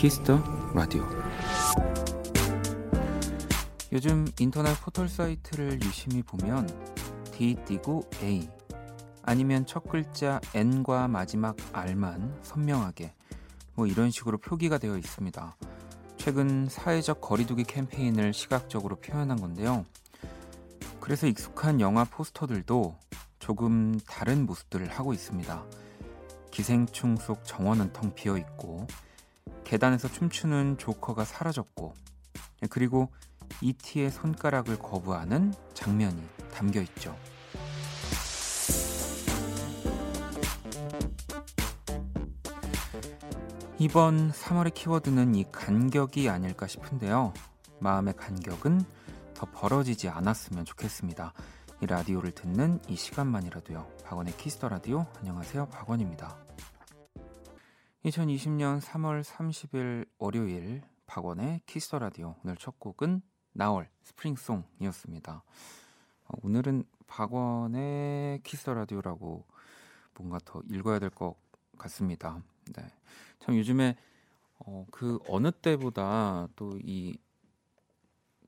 Kiss the Radio 요즘 인터넷 포털 사이트를 유심히 보면 D 띄고 A 아니면 첫 글자 N과 마지막 R만 선명하게 뭐 이런 식으로 표기가 되어 있습니다. 최근 사회적 거리두기 캠페인을 시각적으로 표현한 건데요. 그래서 익숙한 영화 포스터들도 조금 다른 모습들을 하고 있습니다. 기생충 속 정원은 텅 비어 있고 계단에서 춤추는 조커가 사라졌고 그리고 이티의 손가락을 거부하는 장면이 담겨 있죠. 이번 3월의 키워드는 이 간격이 아닐까 싶은데요. 마음의 간격은 더 벌어지지 않았으면 좋겠습니다. 이 라디오를 듣는 이 시간만이라도요. 박원의 Kiss the Radio 안녕하세요. 박원입니다. 2020년 3월 30일 월요일 박원의 Kiss the Radio 오늘 첫 곡은 나얼 Spring Song이었습니다. 어, 오늘은 박원의 Kiss the Radio라고 뭔가 더 읽어야 될 것 같습니다. 네. 참 요즘에 어, 그 어느 때보다 또 이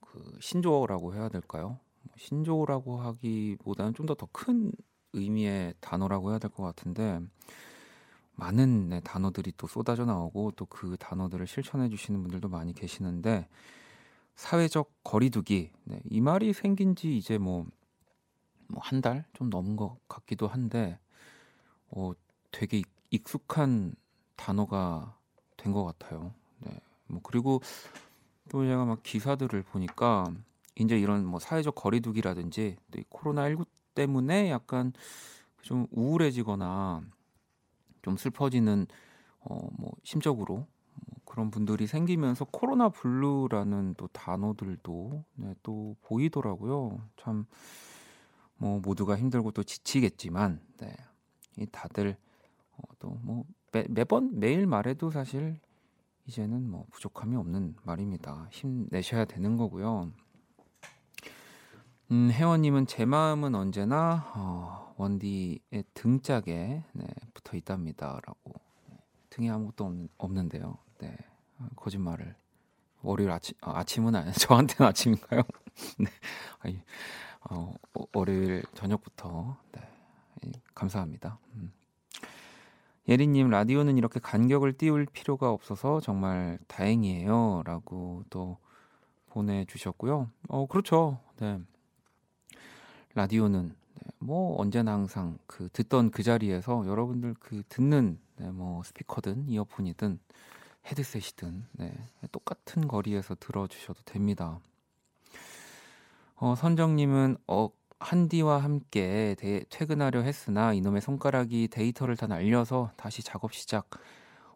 그 신조어라고 해야 될까요? 뭐 신조어라고 하기보다는 좀 더 더 큰 의미의 단어라고 해야 될 것 같은데 많은 네, 단어들이 또 쏟아져 나오고 또 그 단어들을 실천해 주시는 분들도 많이 계시는데 사회적 거리두기 네, 이 말이 생긴 지 이제 뭐뭐한 달 좀 넘은 것 같기도 한데 어 되게 익숙한 단어가 된 것 같아요. 네. 뭐 그리고 또 제가 막 기사들을 보니까 이제 이런 뭐 사회적 거리두기라든지 또 이 코로나 19 때문에 약간 좀 우울해지거나 좀 슬퍼지는 어 뭐 심적으로 뭐 그런 분들이 생기면서 코로나 블루라는 또 단어들도 네, 또 보이더라고요. 참 뭐 모두가 힘들고 또 지치겠지만 네. 이 다들 어, 또뭐 매번 매일 말해도 사실 이제는 뭐 부족함이 없는 말입니다. 힘내셔야 되는 거고요. 음, 혜원님은 제 마음은 언제나 어, 원디의 등짝에 네, 붙어 있답니다라고 네, 등에 아무것도 없는, 없는데요. 네, 어, 거짓말을 월요일 아침 아, 아침은 아니 저한테는 아침인가요? 네, 아니, 어, 월요일 저녁부터 네, 감사합니다. 음. 예리님 라디오는 이렇게 간격을 띄울 필요가 없어서 정말 다행이에요라고 또 보내주셨고요. 어 그렇죠. 네. 라디오는 네, 뭐 언제나 항상 그 듣던 그 자리에서 여러분들 그 듣는 네, 뭐 스피커든 이어폰이든 헤드셋이든 네, 똑같은 거리에서 들어주셔도 됩니다. 어, 선정님은 어, 한디와 함께 대, 퇴근하려 했으나 이놈의 손가락이 데이터를 다 날려서 다시 작업 시작.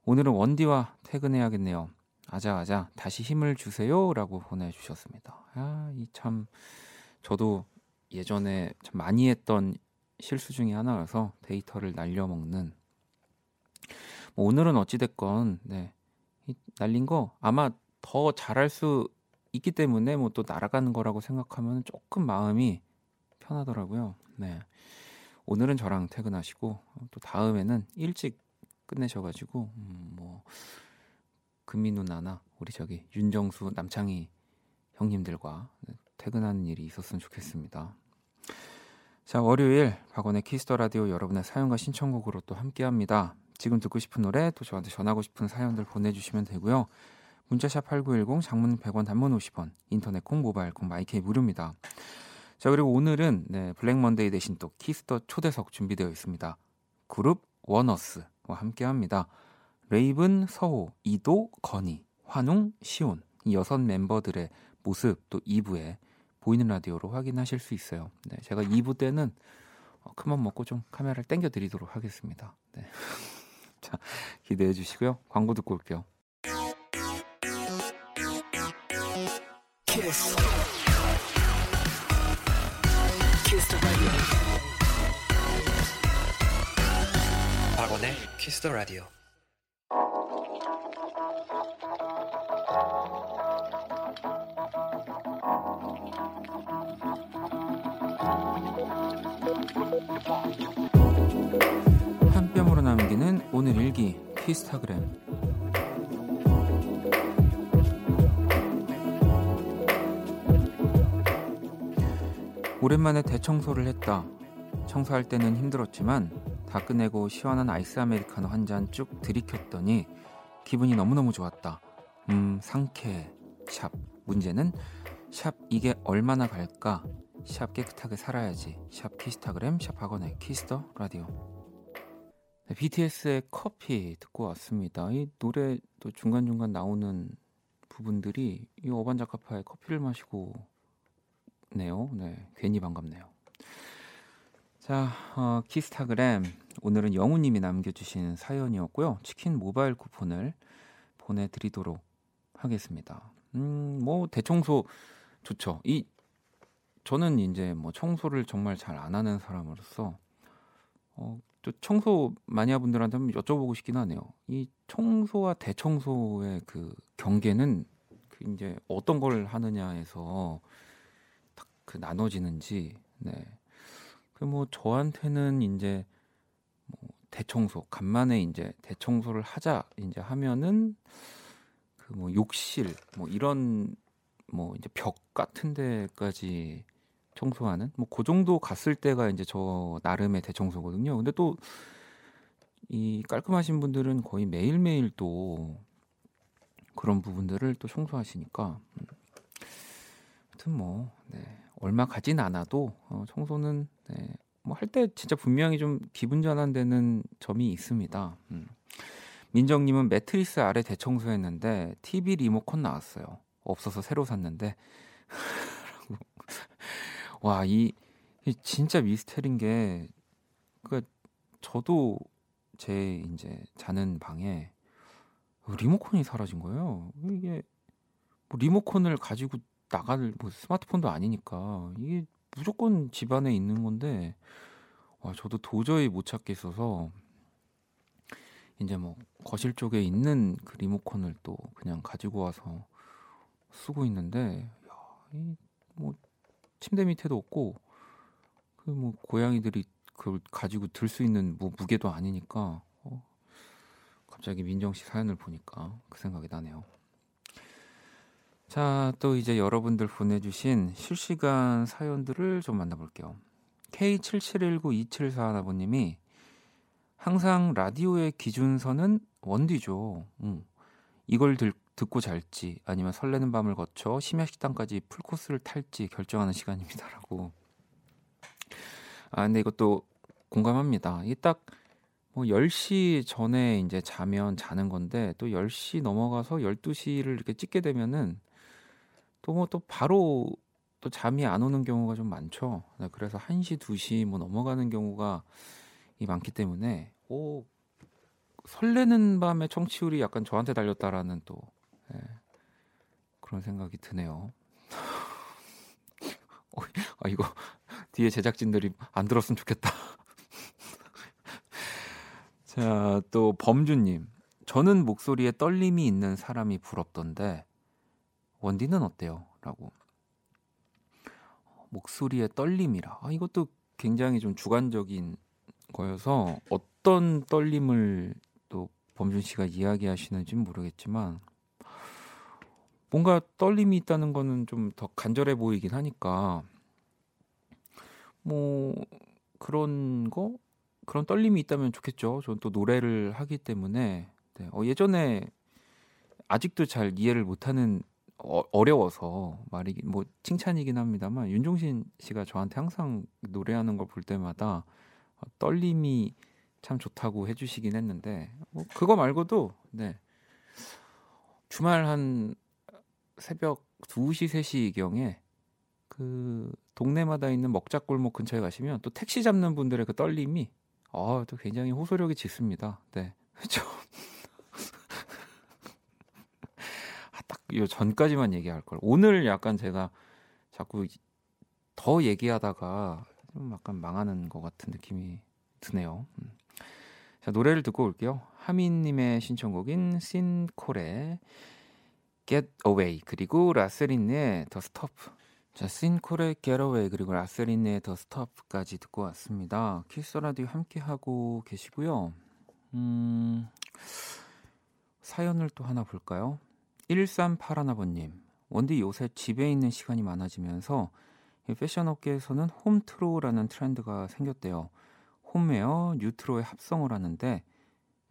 오늘은 원디와 퇴근해야겠네요. 아자아자 다시 힘을 주세요라고 보내주셨습니다. 아, 이 참 저도 예전에 참 많이 했던 실수 중에 하나라서 데이터를 날려먹는. 뭐 오늘은 어찌 됐건 네, 날린 거 아마 더 잘할 수 있기 때문에 뭐 또 날아가는 거라고 생각하면 조금 마음이 편하더라고요. 네. 오늘은 저랑 퇴근하시고 또 다음에는 일찍 끝내셔가지고 음, 뭐 금희 누나나 우리 저기 윤정수 남창희 형님들과 퇴근하는 일이 있었으면 좋겠습니다. 자 월요일 박원의 Kiss the Radio 여러분의 사연과 신청곡으로 또 함께합니다. 지금 듣고 싶은 노래 또 저한테 전하고 싶은 사연들 보내주시면 되고요. 문자샵 8910 장문 100원 단문 50원 인터넷 콩 모바일 콩 My K 무료입니다. 자, 그리고 오늘은 네, Black Monday 대신 또 Kiss the 초대석 준비되어 있습니다. 그룹 원어스와 함께 합니다. 레이븐, 서호, 이도, 건희, 환웅, 시온 이 여섯 멤버들의 모습 또 2부에 보이는 라디오로 확인하실 수 있어요. 네, 제가 2부 때는 어, 큰맘 먹고 좀 카메라를 당겨 드리도록 하겠습니다. 네. 자, 기대해 주시고요. 광고 듣고 올게요. 키스. 박원의 키스 더 라디오. 오늘 일기 키스타그램 오랜만에 대청소를 했다. 청소할 때는 힘들었지만 다 끝내고 시원한 아이스 아메리카노 한 잔 쭉 들이켰더니 기분이 너무너무 좋았다. 음, 상쾌. 샵. 문제는 샵 이게 얼마나 갈까? 샵 깨끗하게 살아야지. 샵 키스타그램 샵 박원의 Kiss the Radio. 네, BTS의 커피 듣고 왔습니다. 이 노래 또 중간중간 나오는 부분들이 이 어반자카파의 커피를 마시고 네요. 네, 괜히 반갑네요. 자, 어, 키스타그램 오늘은 영우님이 남겨주신 사연이었고요. 치킨 모바일 쿠폰을 보내드리도록 하겠습니다. 음, 뭐 대청소 좋죠. 이 저는 이제 뭐 청소를 정말 잘 안 하는 사람으로서 어, 또 청소 마니아분들한테 한번 여쭤보고 싶긴 하네요. 이 청소와 대청소의 그 경계는 그 이제 어떤 걸 하느냐에서 그 나눠지는지 네. 그뭐 저한테는 이제 뭐 대청소 간만에 이제 대청소를 하자 이제 하면은 그 뭐 욕실 뭐 이런 뭐 이제 벽 같은 데까지 청소하는 뭐 그 정도 갔을 때가 이제 저 나름의 대청소거든요. 근데 또 이 깔끔하신 분들은 거의 매일매일 또 그런 부분들을 또 청소하시니까 음. 하여튼 뭐 네. 얼마 가진 않아도 어, 청소는 네. 뭐할 때 진짜 분명히 좀 기분 전환되는 점이 있습니다. 음. 민정님은 매트리스 아래 대청소했는데 TV 리모컨 나왔어요. 없어서 새로 샀는데 와, 이, 이 진짜 미스테리인 게, 그, 저도 제 이제 자는 방에 리모컨이 사라진 거예요. 이게 뭐 리모컨을 가지고 나갈 뭐 스마트폰도 아니니까 이게 무조건 집 안에 있는 건데 와 저도 도저히 못 찾겠어서 이제 뭐 거실 쪽에 있는 그 리모컨을 또 그냥 가지고 와서 쓰고 있는데 야, 이 뭐 침대 밑에도 없고 그 뭐 고양이들이 그걸 가지고 들 수 있는 뭐 무게도 아니니까 어, 갑자기 민정 씨 사연을 보니까 그 생각이 나네요. 자, 또 이제 여러분들 보내주신 실시간 사연들을 좀 만나볼게요. K77192741아버님이 항상 라디오의 기준선은 원디죠. 응. 이걸 들, 듣고 잘지 아니면 설레는 밤을 거쳐 심야 식당까지 풀코스를 탈지 결정하는 시간입니다라고. 아 근데 이것도 공감합니다. 이게 딱 뭐 10시 전에 이제 자면 자는 건데 또 10시 넘어가서 12시를 이렇게 찍게 되면은 또 뭐또 뭐 바로 또 잠이 안 오는 경우가 좀 많죠. 네, 그래서 1시, 2시 뭐 넘어가는 경우가 이 많기 때문에 오 설레는 밤에 청취율이 약간 저한테 달렸다라는 또 네, 그런 생각이 드네요. 어, 아 이거 뒤에 제작진들이 안 들었으면 좋겠다. 자, 또 범주님. 저는 목소리에 떨림이 있는 사람이 부럽던데 원디는 어때요? 라고. 목소리에 떨림이라. 아, 이것도 굉장히 좀 주관적인 거여서 어떤 떨림을 또 범준 씨가 이야기하시는지는 모르겠지만 뭔가 떨림이 있다는 거는 좀 더 간절해 보이긴 하니까 뭐 그런 거 그런 떨림이 있다면 좋겠죠. 저는 또 노래를 하기 때문에 네. 어, 예전에 아직도 잘 이해를 못하는 어, 어려워서 말이 뭐 칭찬이긴 합니다만 윤종신 씨가 저한테 항상 노래하는 걸 볼 때마다 어, 떨림이 참 좋다고 해주시긴 했는데 뭐 그거 말고도 네 주말 한 새벽 2시 3시경에 그 동네마다 있는 먹자골목 근처에 가시면 또 택시 잡는 분들의 그 떨림이 아, 또 굉장히 호소력이 짙습니다. 네. 그렇죠. 아, 딱요 전까지만 얘기할 걸. 오늘 약간 제가 자꾸 더 얘기하다가 좀 약간 망하는 것 같은 느낌이 드네요. 음. 자, 노래를 듣고 올게요. 하민 님의 신청곡인 신콜의 Get Away 그리고 라셀린의 The Stop. 자, 신콜의 Get Away 그리고 라셀린의 The Stop까지 듣고 왔습니다. Kiss Radio 함께 하고 계시고요. 음, 사연을 또 하나 볼까요? 1381아버님. 원디 요새 집에 있는 시간이 많아지면서 패션 업계에서는 홈트로라는 트렌드가 생겼대요. 홈웨어, 뉴트로의 합성을 하는데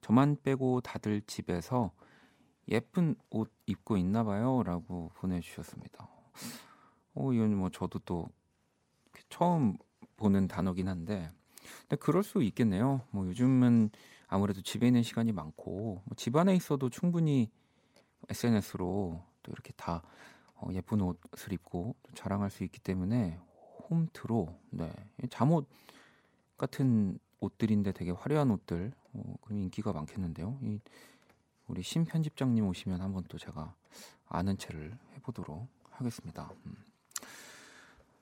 저만 빼고 다들 집에서 예쁜 옷 입고 있나 봐요. 라고 보내주셨습니다. 어, 이건 뭐 저도 또 처음 보는 단어긴 한데 근데 그럴 수 있겠네요. 뭐 요즘은 아무래도 집에 있는 시간이 많고 뭐 집안에 있어도 충분히 SNS로 또 이렇게 다 어, 예쁜 옷을 입고 자랑할 수 있기 때문에 홈트로 네 잠옷 같은 옷들인데 되게 화려한 옷들 어, 그럼 인기가 많겠는데요. 이 우리 신 편집장님 오시면 한번 또 제가 아는 체를 해보도록 하겠습니다. 음.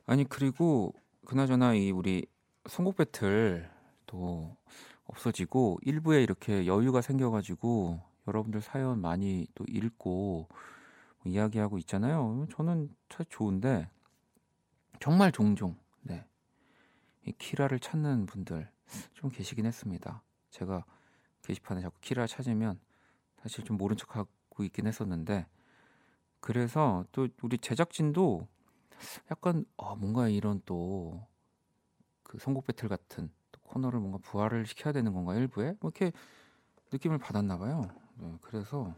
아니 그리고 그나저나 이 우리 선곡 배틀 또 없어지고 일부에 이렇게 여유가 생겨가지고 여러분들 사연 많이 또 읽고 뭐 이야기하고 있잖아요. 저는 참 좋은데 정말 종종 네. 이 키라를 찾는 분들 좀 계시긴 했습니다. 제가 게시판에 자꾸 키라 찾으면 사실 좀 모른 척 하고 있긴 했었는데 그래서 또 우리 제작진도 약간 어, 뭔가 이런 또 그 선곡 배틀 같은 코너를 뭔가 부활을 시켜야 되는 건가 일부에 뭐 이렇게 느낌을 받았나 봐요. 네, 그래서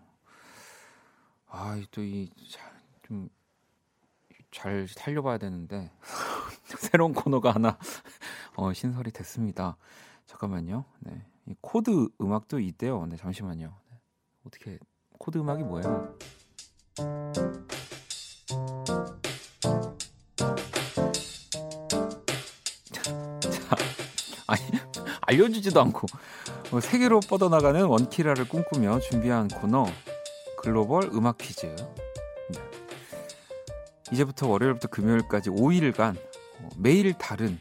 아 또 이 좀 잘 살려봐야 되는데 새로운 코너가 하나 어, 신설이 됐습니다. 잠깐만요. 네, 이 코너 음악도 있대요. 네, 잠시만요. 네. 어떻게 코너 음악이 뭐예요? 자, 아니 알려주지도 않고 어, 세계로 뻗어나가는 원키라를 꿈꾸며 준비한 코너 글로벌 음악 퀴즈. 네. 이제부터 월요일부터 금요일까지 5일간 어, 매일 다른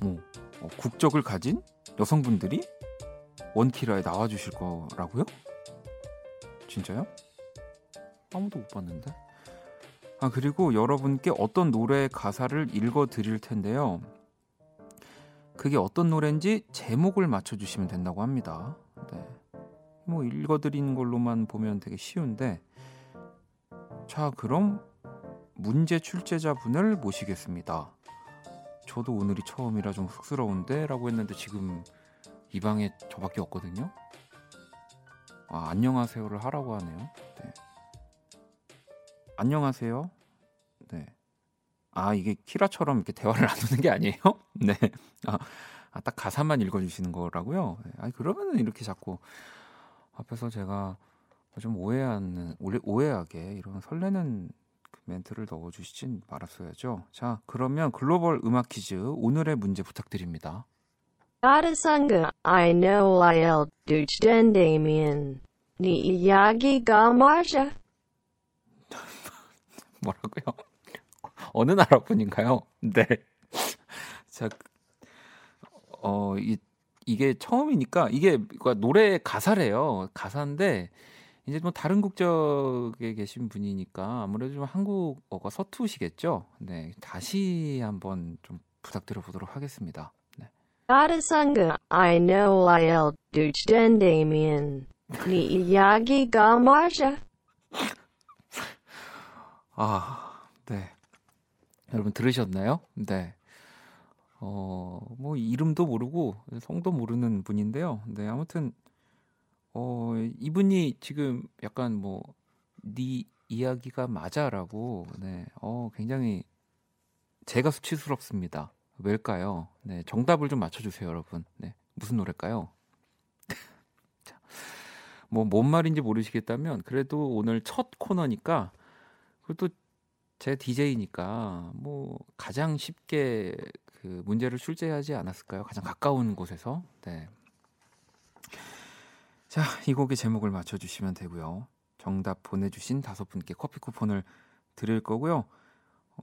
뭐, 어, 국적을 가진 여성분들이 원키라에 나와주실 거라고요? 진짜요? 아무도 못 봤는데. 아 그리고 여러분께 어떤 노래의 가사를 읽어 드릴 텐데요. 그게 어떤 노래인지 제목을 맞춰 주시면 된다고 합니다. 네. 뭐 읽어드린 걸로만 보면 되게 쉬운데 자 그럼 문제 출제자분을 모시겠습니다. 저도 오늘이 처음이라 좀 쑥스러운데 라고 했는데 지금 이 방에 저밖에 없거든요. 아, 안녕하세요를 하라고 하네요. 네. 안녕하세요. 네. 아, 이게 키라처럼 이렇게 대화를 나누는 게 아니에요? 네. 아, 아, 딱 가사만 읽어주시는 거라고요? 네. 아, 그러면은 이렇게 자꾸 앞에서 제가 좀 오해하는, 오해하게 이런 설레는 그 멘트를 넣어주시진 말았어야죠. 자, 그러면 글로벌 음악 퀴즈 오늘의 문제 부탁드립니다. Atasanga, I know I'll do Damien. 네 이야기가 맞아? 뭐라고요? 어느 나라 분인가요? 네. 자, 어, 이, 이게 처음이니까 이게 노래 가사래요. 가사인데 이제 뭐 다른 국적에 계신 분이니까 아무래도 좀 한국어가 서투시겠죠. 네, 다시 한번 좀 부탁드려 보도록 하겠습니다. 네. 아르상그 I know I'll do Damien. 네 이야기가 맞아? 아, 네. 여러분 들으셨나요? 네. 어, 뭐 이름도 모르고 성도 모르는 분인데요. 네, 아무튼 어, 이분이 지금 약간 뭐네 이야기가 맞아라고 네. 어, 굉장히 제가 수치스럽습니다. 왜일까요? 네, 정답을 좀 맞춰 주세요, 여러분. 네. 무슨 노래일까요? 자, 뭐, 뭔 말인지 모르시겠다면, 그래도 오늘 첫 코너니까, 그것도 제 DJ니까 뭐 가장 쉽게 그 문제를 출제하지 않았을까요? 가장 가까운 곳에서. 네. 자, 이 곡의 제목을 맞춰 주시면 되고요. 정답 보내 주신 다섯 분께 커피 쿠폰을 드릴 거고요.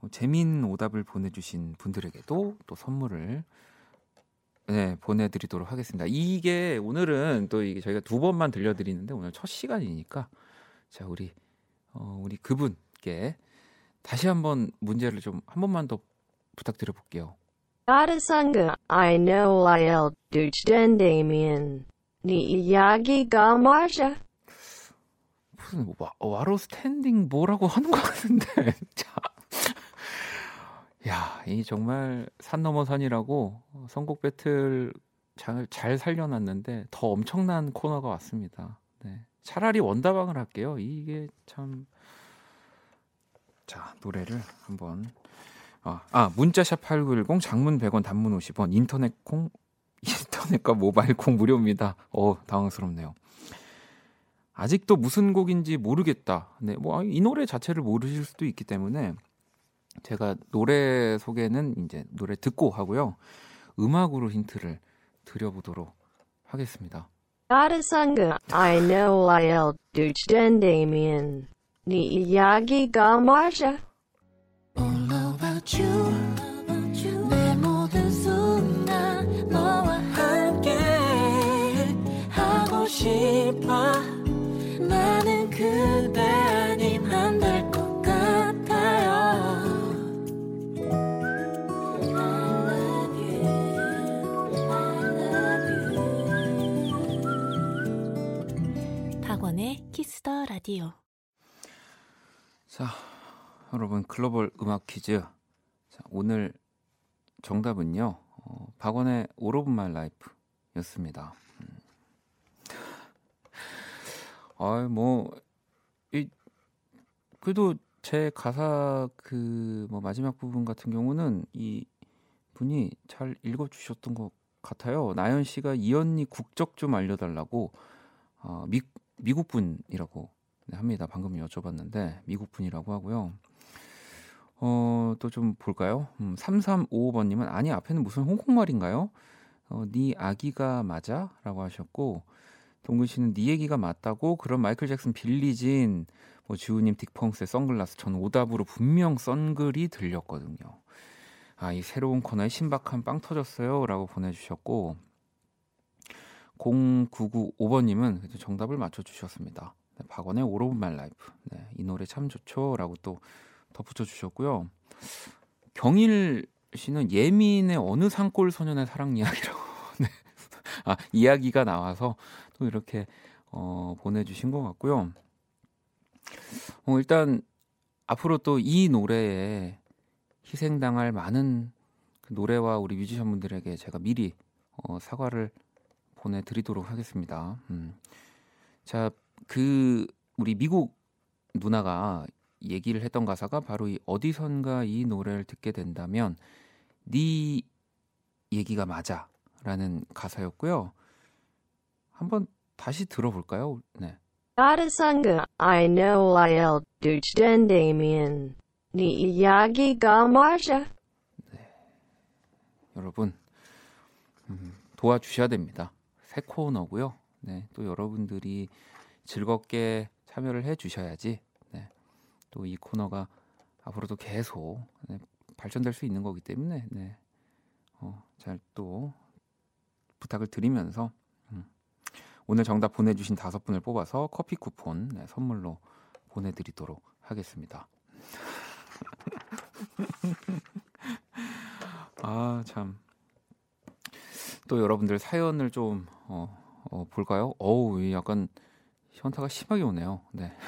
어, 재미있는 오답을 보내 주신 분들에게도 또 선물을 네, 보내드리도록 하겠습니다. 이게 오늘은 또 이게 저희가 두 번만 들려드리는데 오늘 첫 시간이니까 자 우리 어, 우리 그분께 다시 한번 문제를 좀 한 번만 더 부탁드려 볼게요. 아르상그 I know I'll do Damien. 네 이야기가 맞아. 무슨 와, 와로 스탠딩 뭐라고 하는 것 같은데. 자. 야, 이 정말 산 넘어 산이라고 선곡 배틀 잘, 잘 살려놨는데 더 엄청난 코너가 왔습니다. 네. 차라리 원다방을 할게요. 이게 참. 자, 노래를 한번. 아, 아 문자샵 8910 장문 100원 단문 50원 인터넷 콩 인터넷과 모바일 콩 무료입니다. 어, 당황스럽네요. 아직도 무슨 곡인지 모르겠다. 네, 뭐이 아, 노래 자체를 모르실 수도 있기 때문에 제가 노래 소개는 이제 노래 듣고 하고요. 음악으로 힌트를 드려보도록 하겠습니다. 아르상가 I know I'll do Damien 네 이야기가 맞아 All about you 라디오. 자, 여러분 글로벌 음악 퀴즈. 자, 오늘 정답은요. 어, 박원의 All of My Life였습니다. 음. 아, 뭐, 이, 그래도 제 가사 그 뭐 마지막 부분 같은 경우는 이 분이 잘 읽어 주셨던 것 같아요. 나연 씨가 이 언니 국적 좀 알려달라고 어, 미, 미국 분이라고 합니다. 방금 여쭤봤는데 미국 분이라고 하고요. 어, 또 좀 볼까요? 음, 3355번님은 아니 앞에는 무슨 홍콩말인가요? 어, 네 아기가 맞아? 라고 하셨고 동근 씨는 네 얘기가 맞다고? 그럼 마이클 잭슨 빌리진 뭐 지우님 딕펑스의 선글라스 전 오답으로 분명 썬글이 들렸거든요. 아, 이 새로운 코너에 신박한 빵 터졌어요. 라고 보내주셨고 0995번님은 정답을 맞춰주셨습니다. 네, 박원의 All of My Life. 네, 이 노래 참 좋죠. 라고 또 덧붙여 주셨고요. 경일 씨는 예민의 어느 산골 소년의 사랑 이야기라고 네. 아, 이야기가 나와서 또 이렇게 어, 보내 주신 것 같고요. 어, 일단 앞으로 또 이 노래에 희생당할 많은 그 노래와 우리 뮤지션분들에게 제가 미리 어, 사과를 보내드리도록 하겠습니다. 음. 자, 그 우리 미국 누나가 얘기를 했던 가사가 바로 이 어디선가 이 노래를 듣게 된다면 네 얘기가 맞아라는 가사였고요. 한번 다시 들어볼까요? 네. 어디선가 I know I'll do Damien 네 이야기가 맞아 네. 여러분 음, 도와주셔야 됩니다. 새 코너고요. 네, 또 여러분들이 즐겁게 참여를 해 주셔야지 네, 또 이 코너가 앞으로도 계속 네, 발전될 수 있는 거기 때문에 네, 어, 잘 또 부탁을 드리면서 음, 오늘 정답 보내주신 다섯 분을 뽑아서 커피 쿠폰 네, 선물로 보내드리도록 하겠습니다. 아 참. 또 여러분들 사연을 좀 어, 어, 볼까요? 어우, 약간 현타가 심하게 오네요. 네.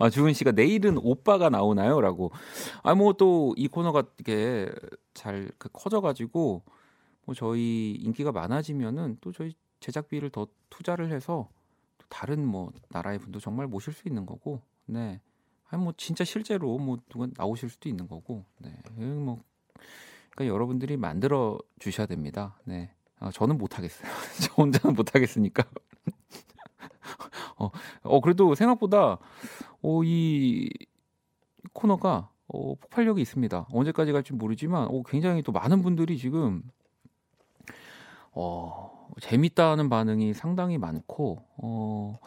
아, 주은 씨가 내일은 오빠가 나오나요?라고. 아, 뭐 또 이 코너가 이게 잘그 커져가지고 뭐 저희 인기가 많아지면은 또 저희 제작비를 더 투자를 해서 또 다른 뭐 나라의 분도 정말 모실 수 있는 거고, 네. 아니 뭐 진짜 실제로 뭐 누가 나오실 수도 있는 거고, 네. 뭐 그러니까 여러분들이 만들어 주셔야 됩니다. 네. 아, 저는 못 하겠어요. 저 혼자는 못 하겠으니까. 어, 어, 그래도 생각보다 어, 이 코너가 어, 폭발력이 있습니다. 언제까지 갈지 모르지만 어, 굉장히 또 많은 분들이 지금 어, 재밌다는 반응이 상당히 많고 어,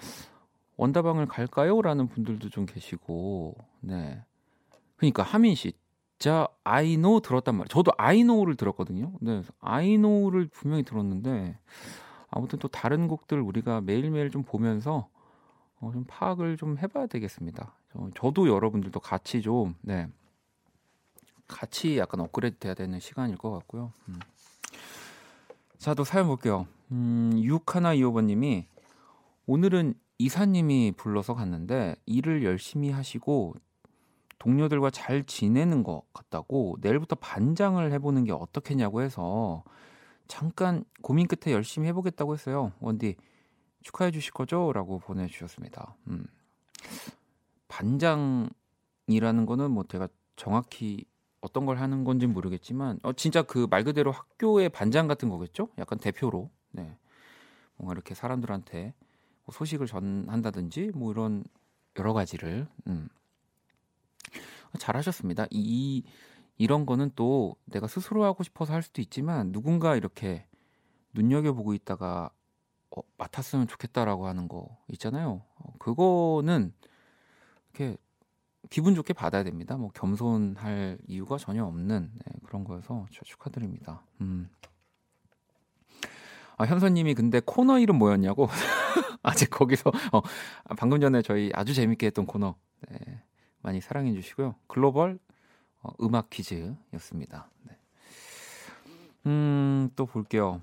원다방을 갈까요? 라는 분들도 좀 계시고 네. 그러니까 하민 씨 진짜 know 들었단 말이에요. 저도 know를 들었거든요. 네, know를 분명히 들었는데 아무튼 또 다른 곡들 우리가 매일매일 좀 보면서 어, 좀 파악을 좀 해봐야 되겠습니다. 저 도 여러분들도 같이 좀 네, 같이 약간 업그레이드 돼야 되는 시간일 것 같고요. 음. 자, 또 사연 볼게요. 음, 6125번님이 오늘은 이사님이 불러서 갔는데 일을 열심히 하시고 동료들과 잘 지내는 것 같다고 내일부터 반장을 해보는 게 어떻겠냐고 해서 잠깐 고민 끝에 열심히 해보겠다고 했어요. 원디 축하해 주실 거죠? 라고 보내주셨습니다. 음. 반장이라는 거는 뭐 제가 정확히 어떤 걸 하는 건지 모르겠지만 어 진짜 그 말 그대로 학교의 반장 같은 거겠죠? 약간 대표로 네 뭔가 이렇게 사람들한테 뭐 소식을 전한다든지 뭐 이런 여러 가지를 음. 잘하셨습니다. 이 이런 거는 또 내가 스스로 하고 싶어서 할 수도 있지만 누군가 이렇게 눈여겨보고 있다가 어, 맡았으면 좋겠다라고 하는 거 있잖아요. 어, 그거는 이렇게 기분 좋게 받아야 됩니다. 뭐 겸손할 이유가 전혀 없는 네, 그런 거여서 축하드립니다. 음. 아, 현서님이 근데 코너 이름 뭐였냐고 아직 거기서 어, 방금 전에 저희 아주 재밌게 했던 코너 네, 많이 사랑해 주시고요. 글로벌 어, 음악 퀴즈였습니다. 네. 음, 또 볼게요.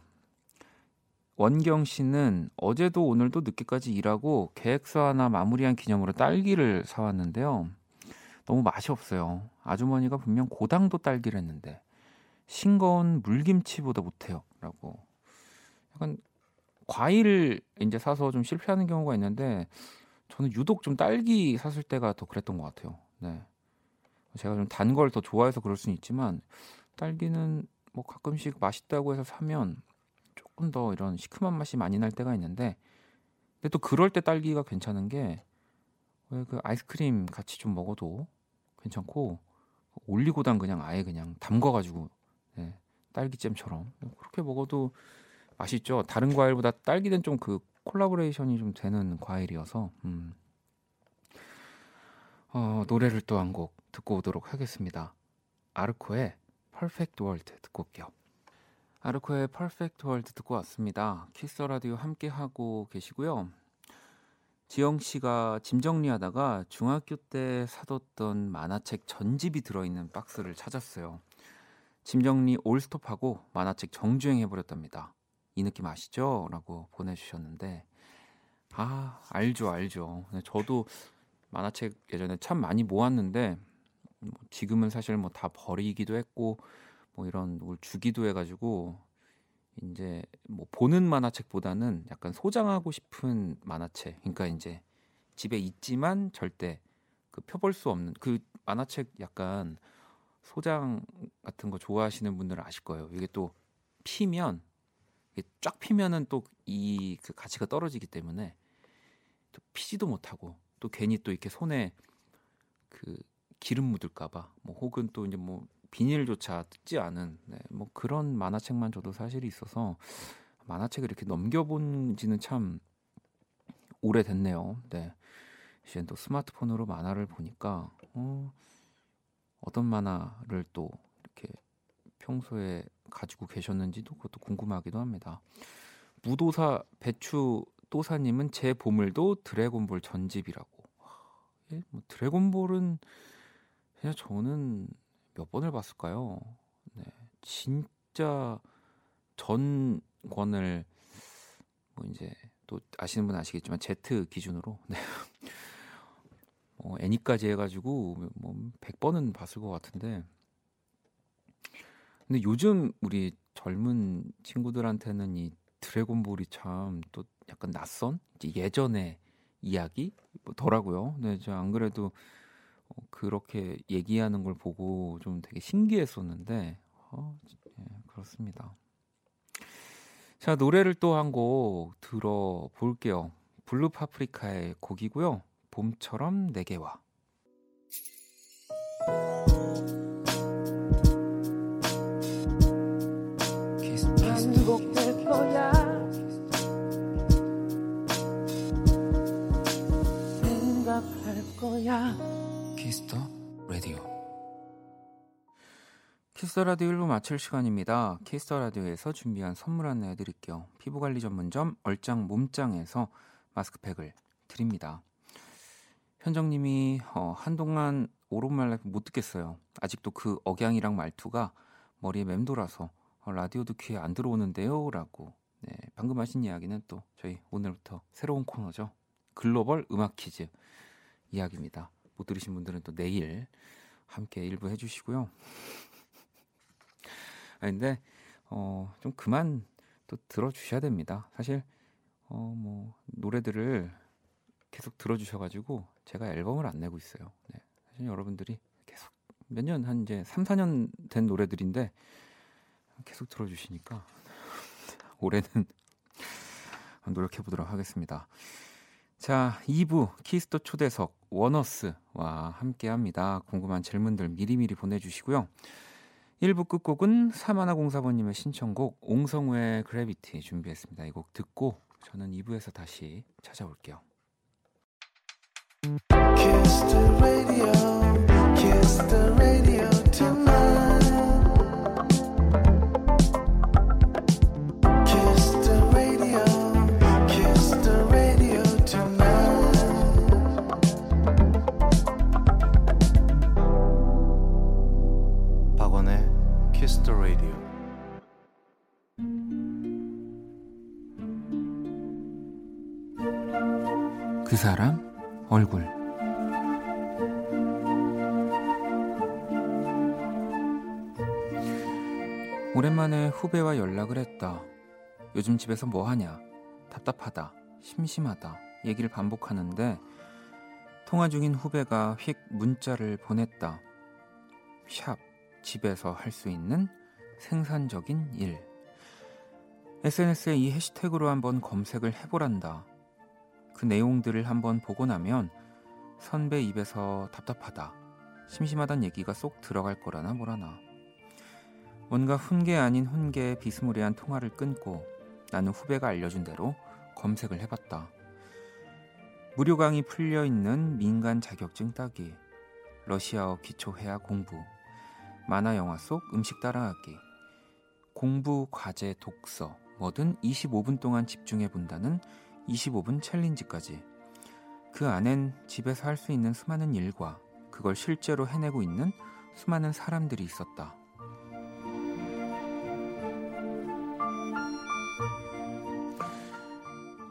원경 씨는 어제도 오늘도 늦게까지 일하고 계획서 하나 마무리한 기념으로 딸기를 사왔는데요. 너무 맛이 없어요. 아주머니가 분명 고당도 딸기를 했는데 싱거운 물김치보다 못해요. 라고. 약간 과일을 이제 사서 좀 실패하는 경우가 있는데 저는 유독 좀 딸기 샀을 때가 더 그랬던 것 같아요. 네. 제가 좀 단 걸 더 좋아해서 그럴 수는 있지만 딸기는 뭐 가끔씩 맛있다고 해서 사면 조금 더 이런 시큼한 맛이 많이 날 때가 있는데 근데 또 그럴 때 딸기가 괜찮은 게 왜 그 아이스크림 같이 좀 먹어도 괜찮고 올리고당 그냥 아예 그냥 담궈가지고 네, 딸기잼처럼 그렇게 먹어도 맛있죠. 다른 과일보다 딸기는 좀 그 콜라보레이션이 좀 되는 과일이어서 음. 어, 노래를 또 한 곡 듣고 오도록 하겠습니다. 아르코의 Perfect World 듣고 올게요. 아르코의 Perfect World 듣고 왔습니다. Kiss Radio 함께 하고 계시고요. 지영 씨가 짐 정리하다가 중학교 때 사뒀던 만화책 전집이 들어있는 박스를 찾았어요. 짐 정리 올스톱하고 만화책 정주행 해버렸답니다. 이 느낌 아시죠? 라고 보내주셨는데, 아, 알죠, 알죠. 저도 만화책 예전에 참 많이 모았는데, 뭐 지금은 사실 뭐 다 버리기도 했고, 뭐 이런 걸 주기도 해가지고 이제 뭐 보는 만화책보다는 약간 소장하고 싶은 만화책. 그러니까 이제 집에 있지만 절대 그 펴볼 수 없는 그 만화책 약간 소장 같은 거 좋아하시는 분들은 아실 거예요. 이게 또 피면 쫙 피면은 또 이 그 가치가 떨어지기 때문에 또 피지도 못하고 또 괜히 또 이렇게 손에 그 기름 묻을까봐 뭐 혹은 또 이제 뭐 비닐조차 뜯지 않은 네, 뭐 그런 만화책만 저도 사실이 있어서 만화책을 이렇게 넘겨본 지는 참 오래됐네요. 네. 이제 또 스마트폰으로 만화를 보니까 어, 어떤 만화를 또 이렇게 평소에 가지고 계셨는지도 그것도 궁금하기도 합니다. 무도사 배추 또사님은 제 보물도 드래곤볼 전집이라고. 예? 뭐 드래곤볼은 그냥 저는 몇 번을 봤을까요? 네, 진짜 전권을 뭐 이제 또 아시는 분 아시겠지만 Z 기준으로 네. 어, 애니까지 해가지고 뭐 100번은 봤을 것 같은데 근데 요즘 우리 젊은 친구들한테는 이 드래곤볼이 참 또 약간 낯선 예전의 이야기더라고요. 네, 저안 그래도 어, 그렇게 얘기하는 걸 보고 좀 되게 신기했었는데 어, 예, 그렇습니다. 자 노래를 또 한 곡 들어볼게요. 블루 파프리카의 곡이고요. 봄처럼 내게 와. 반복될 거야. 생각할 거야. Kiss the Radio Kiss the Radio 1부 마칠 시간입니다. Kiss the Radio에서 준비한 선물 안내해 드릴게요. 피부관리 전문점 얼짱 몸짱에서 마스크팩을 드립니다. 현정님이 어, 한동안 오롯말 못 듣겠어요. 아직도 그 억양이랑 말투가 머리에 맴돌아서 어, 라디오도 귀에 안 들어오는데요 라고. 네, 방금 하신 이야기는 또 저희 오늘부터 새로운 코너죠. 글로벌 음악 퀴즈 이야기입니다. 못 들으신 분들은 또 내일 함께 일부 해주시고요. 아 근데 어, 좀 그만 또 들어주셔야 됩니다. 사실 어, 뭐 노래들을 계속 들어주셔가지고 제가 앨범을 안 내고 있어요. 네, 사실 여러분들이 계속 몇 년 한 이제 3, 4년 된 노래들인데 계속 들어주시니까 올해는 노력해 보도록 하겠습니다. 자, 2부 Kiss the 초대석 원어스와 함께 합니다. 궁금한 질문들 미리미리 보내주시고요. 1부 끝곡은 사마나 공사번님의 신청곡 옹성우의 그래비티 준비했습니다. 이 곡 듣고 저는 2부에서 다시 찾아올게요. Kiss the radio, kiss the 얼굴 오랜만에 후배와 연락을 했다. 요즘 집에서 뭐 하냐? 답답하다. 심심하다. 얘기를 반복하는데 통화 중인 후배가 휙 문자를 보냈다. 샵 집에서 할 수 있는 생산적인 일. SNS에 이 해시태그로 한번 검색을 해보란다. 그 내용들을 한번 보고 나면 선배 입에서 답답하다, 심심하단 얘기가 쏙 들어갈 거라나 뭐라나. 뭔가 훈계 아닌 훈계의 비스무리한 통화를 끊고 나는 후배가 알려준 대로 검색을 해봤다. 무료 강의 풀려 있는 민간 자격증 따기, 러시아어 기초 회화 공부, 만화 영화 속 음식 따라하기, 공부 과제 독서, 뭐든 25분 동안 집중해 본다는 25분 챌린지까지. 그 안엔 집에서 할 수 있는 수많은 일과 그걸 실제로 해내고 있는 수많은 사람들이 있었다.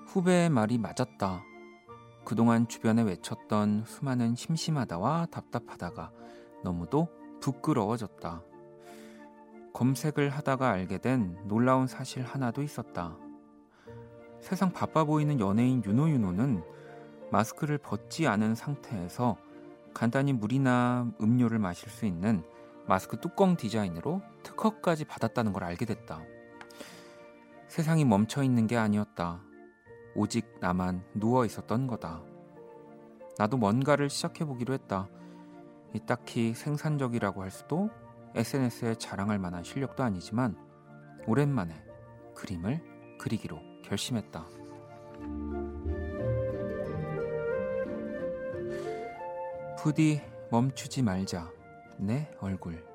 후배의 말이 맞았다. 그동안 주변에 외쳤던 수많은 심심하다와 답답하다가 너무도 부끄러워졌다. 검색을 하다가 알게 된 놀라운 사실 하나도 있었다. 세상 바빠 보이는 연예인 윤호윤호는 마스크를 벗지 않은 상태에서 간단히 물이나 음료를 마실 수 있는 마스크 뚜껑 디자인으로 특허까지 받았다는 걸 알게 됐다. 세상이 멈춰 있는 게 아니었다. 오직 나만 누워 있었던 거다. 나도 뭔가를 시작해 보기로 했다. 딱히 생산적이라고 할 수도 SNS에 자랑할 만한 실력도 아니지만 오랜만에 그림을 그리기로 결심했다. 부디 멈추지 말자. 내 얼굴.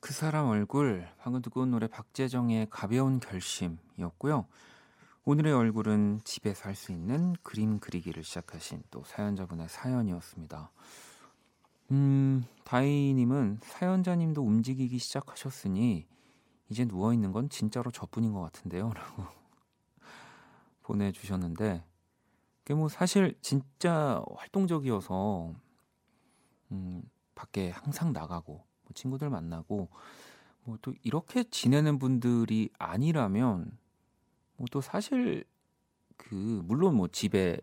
그 사람 얼굴 방금 듣고 온 노래 박재정의 가벼운 결심이었고요. 오늘의 얼굴은 집에서 할 수 있는 그림 그리기를 시작하신 또 사연자분의 사연이었습니다. 음, 다이님은 사연자님도 움직이기 시작하셨으니 이제 누워 있는 건 진짜로 저뿐인 것 같은데요라고 보내주셨는데, 그뭐 사실 진짜 활동적이어서 음, 밖에 항상 나가고 뭐 친구들 만나고 뭐 또 이렇게 지내는 분들이 아니라면 뭐 또 사실 그 물론 뭐 집에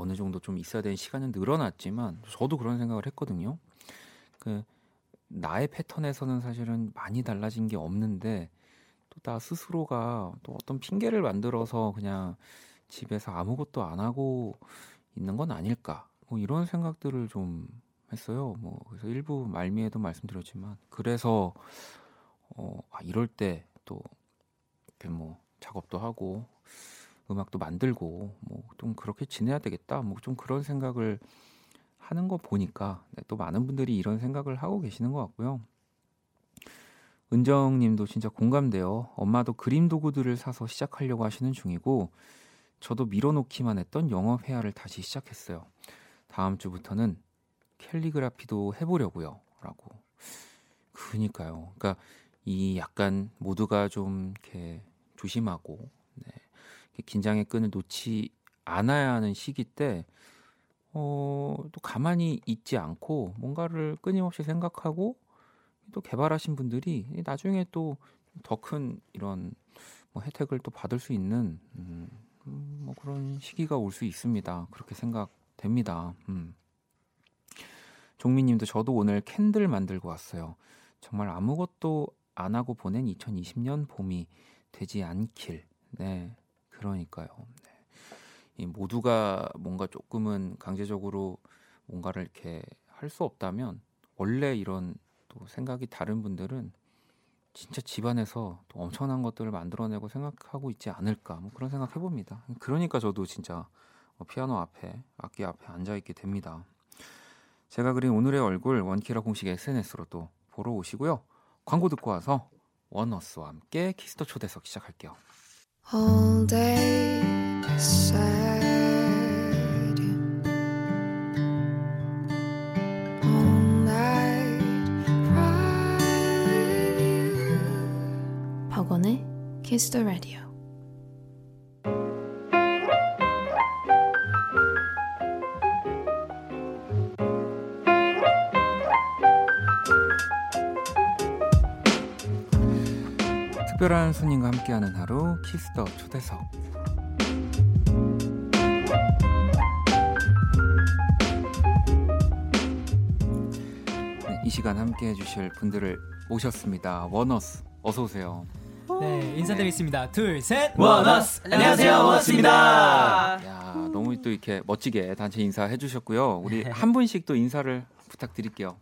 어느 정도 좀 있어야 되는 시간은 늘어났지만 저도 그런 생각을 했거든요. 그 나의 패턴에서는 사실은 많이 달라진 게 없는데 또 나 스스로가 또 어떤 핑계를 만들어서 그냥 집에서 아무것도 안 하고 있는 건 아닐까 뭐 이런 생각들을 좀 했어요. 뭐 그래서 일부 말미에도 말씀드렸지만 그래서 어 아, 이럴 때또 뭐 작업도 하고 음악도 만들고 뭐 좀 그렇게 지내야 되겠다. 뭐 좀 그런 생각을 하는 거 보니까 네, 또 많은 분들이 이런 생각을 하고 계시는 것 같고요. 은정님도 진짜 공감돼요. 엄마도 그림 도구들을 사서 시작하려고 하시는 중이고 저도 밀어놓기만 했던 영어 회화를 다시 시작했어요. 다음 주부터는 캘리그라피도 해보려고요. 라고. 그니까요. 그러니까 이 약간 모두가 좀 이렇게 조심하고 네. 긴장의 끈을 놓지 않아야 하는 시기 때 어, 또 가만히 있지 않고 뭔가를 끊임없이 생각하고 또 개발하신 분들이 나중에 또 더 큰 이런 뭐 혜택을 또 받을 수 있는 음, 음, 뭐 그런 시기가 올 수 있습니다. 그렇게 생각됩니다. 음. 종민님도 저도 오늘 캔들 만들고 왔어요. 정말 아무것도 안 하고 보낸 2020년 봄이 되지 않길. 네, 그러니까요. 네. 이 모두가 뭔가 조금은 강제적으로 뭔가를 이렇게 할 수 없다면 원래 이런 또 생각이 다른 분들은 진짜 집안에서 또 엄청난 것들을 만들어내고 생각하고 있지 않을까 뭐 그런 생각 해봅니다. 그러니까 저도 진짜 뭐 피아노 앞에 악기 앞에 앉아 있게 됩니다. 제가 그린 오늘의 얼굴 원키라 공식 SNS로 또 보러 오시고요. 광고 듣고 와서 원어스와 함께 키스 더 초대석 시작할게요. All day sad. All night cry with you. 박원의 Kiss the Radio. 키스더 초대석. 네, 이 시간 함께 해 주실 분들을 모셨습니다. 원어스 어서 오세요. 네 인사드리겠습니다. 둘셋. 원어스. 안녕하세요 원어스입니다. 야 너무 또 이렇게 멋지게 단체 인사해 주셨고요. 우리 한 분씩 또 인사를 부탁드릴게요.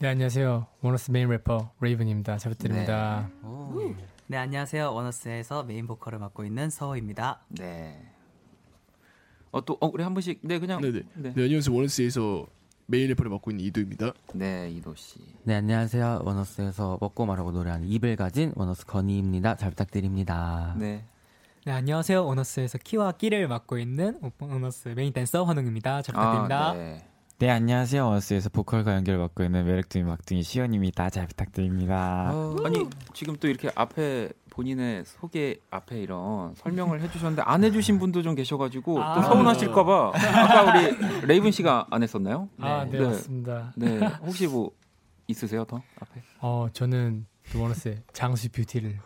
네 안녕하세요. 원어스 메인 래퍼 레이븐입니다. 잘 부탁드립니다. 네. 네 안녕하세요 원어스에서 메인 보컬을 맡고 있는 서호입니다 네. 어 또 어, 우리 한 분씩 네 그냥 네네. 네, 네 안녕하세요 원어스에서 메인 래퍼를 맡고 있는 이도입니다. 네 이도 씨. 네 안녕하세요 원어스에서 먹고 말하고 노래하는 입을 가진 원어스 건희입니다. 잘 부탁드립니다. 네. 네 안녕하세요 원어스에서 키와 끼를 맡고 있는 원어스 메인 댄서 환웅입니다. 잘 부탁드립니다. 아, 네. 네 안녕하세요 원어스에서 보컬과 연결을 맡고 있는 매력둥이 막둥이 시온입니다. 잘 부탁드립니다. 어, 아니 지금 또 이렇게 앞에 본인의 소개 앞에 이런 설명을 해주셨는데 안 해주신 분도 좀 계셔가지고 아~ 또 서운하실까봐 아까 우리 레이븐 씨가 안 했었나요? 아 네 네, 네, 맞습니다. 네 혹시 뭐 있으세요 더 앞에? 어 저는 원어스의 장수 beauty를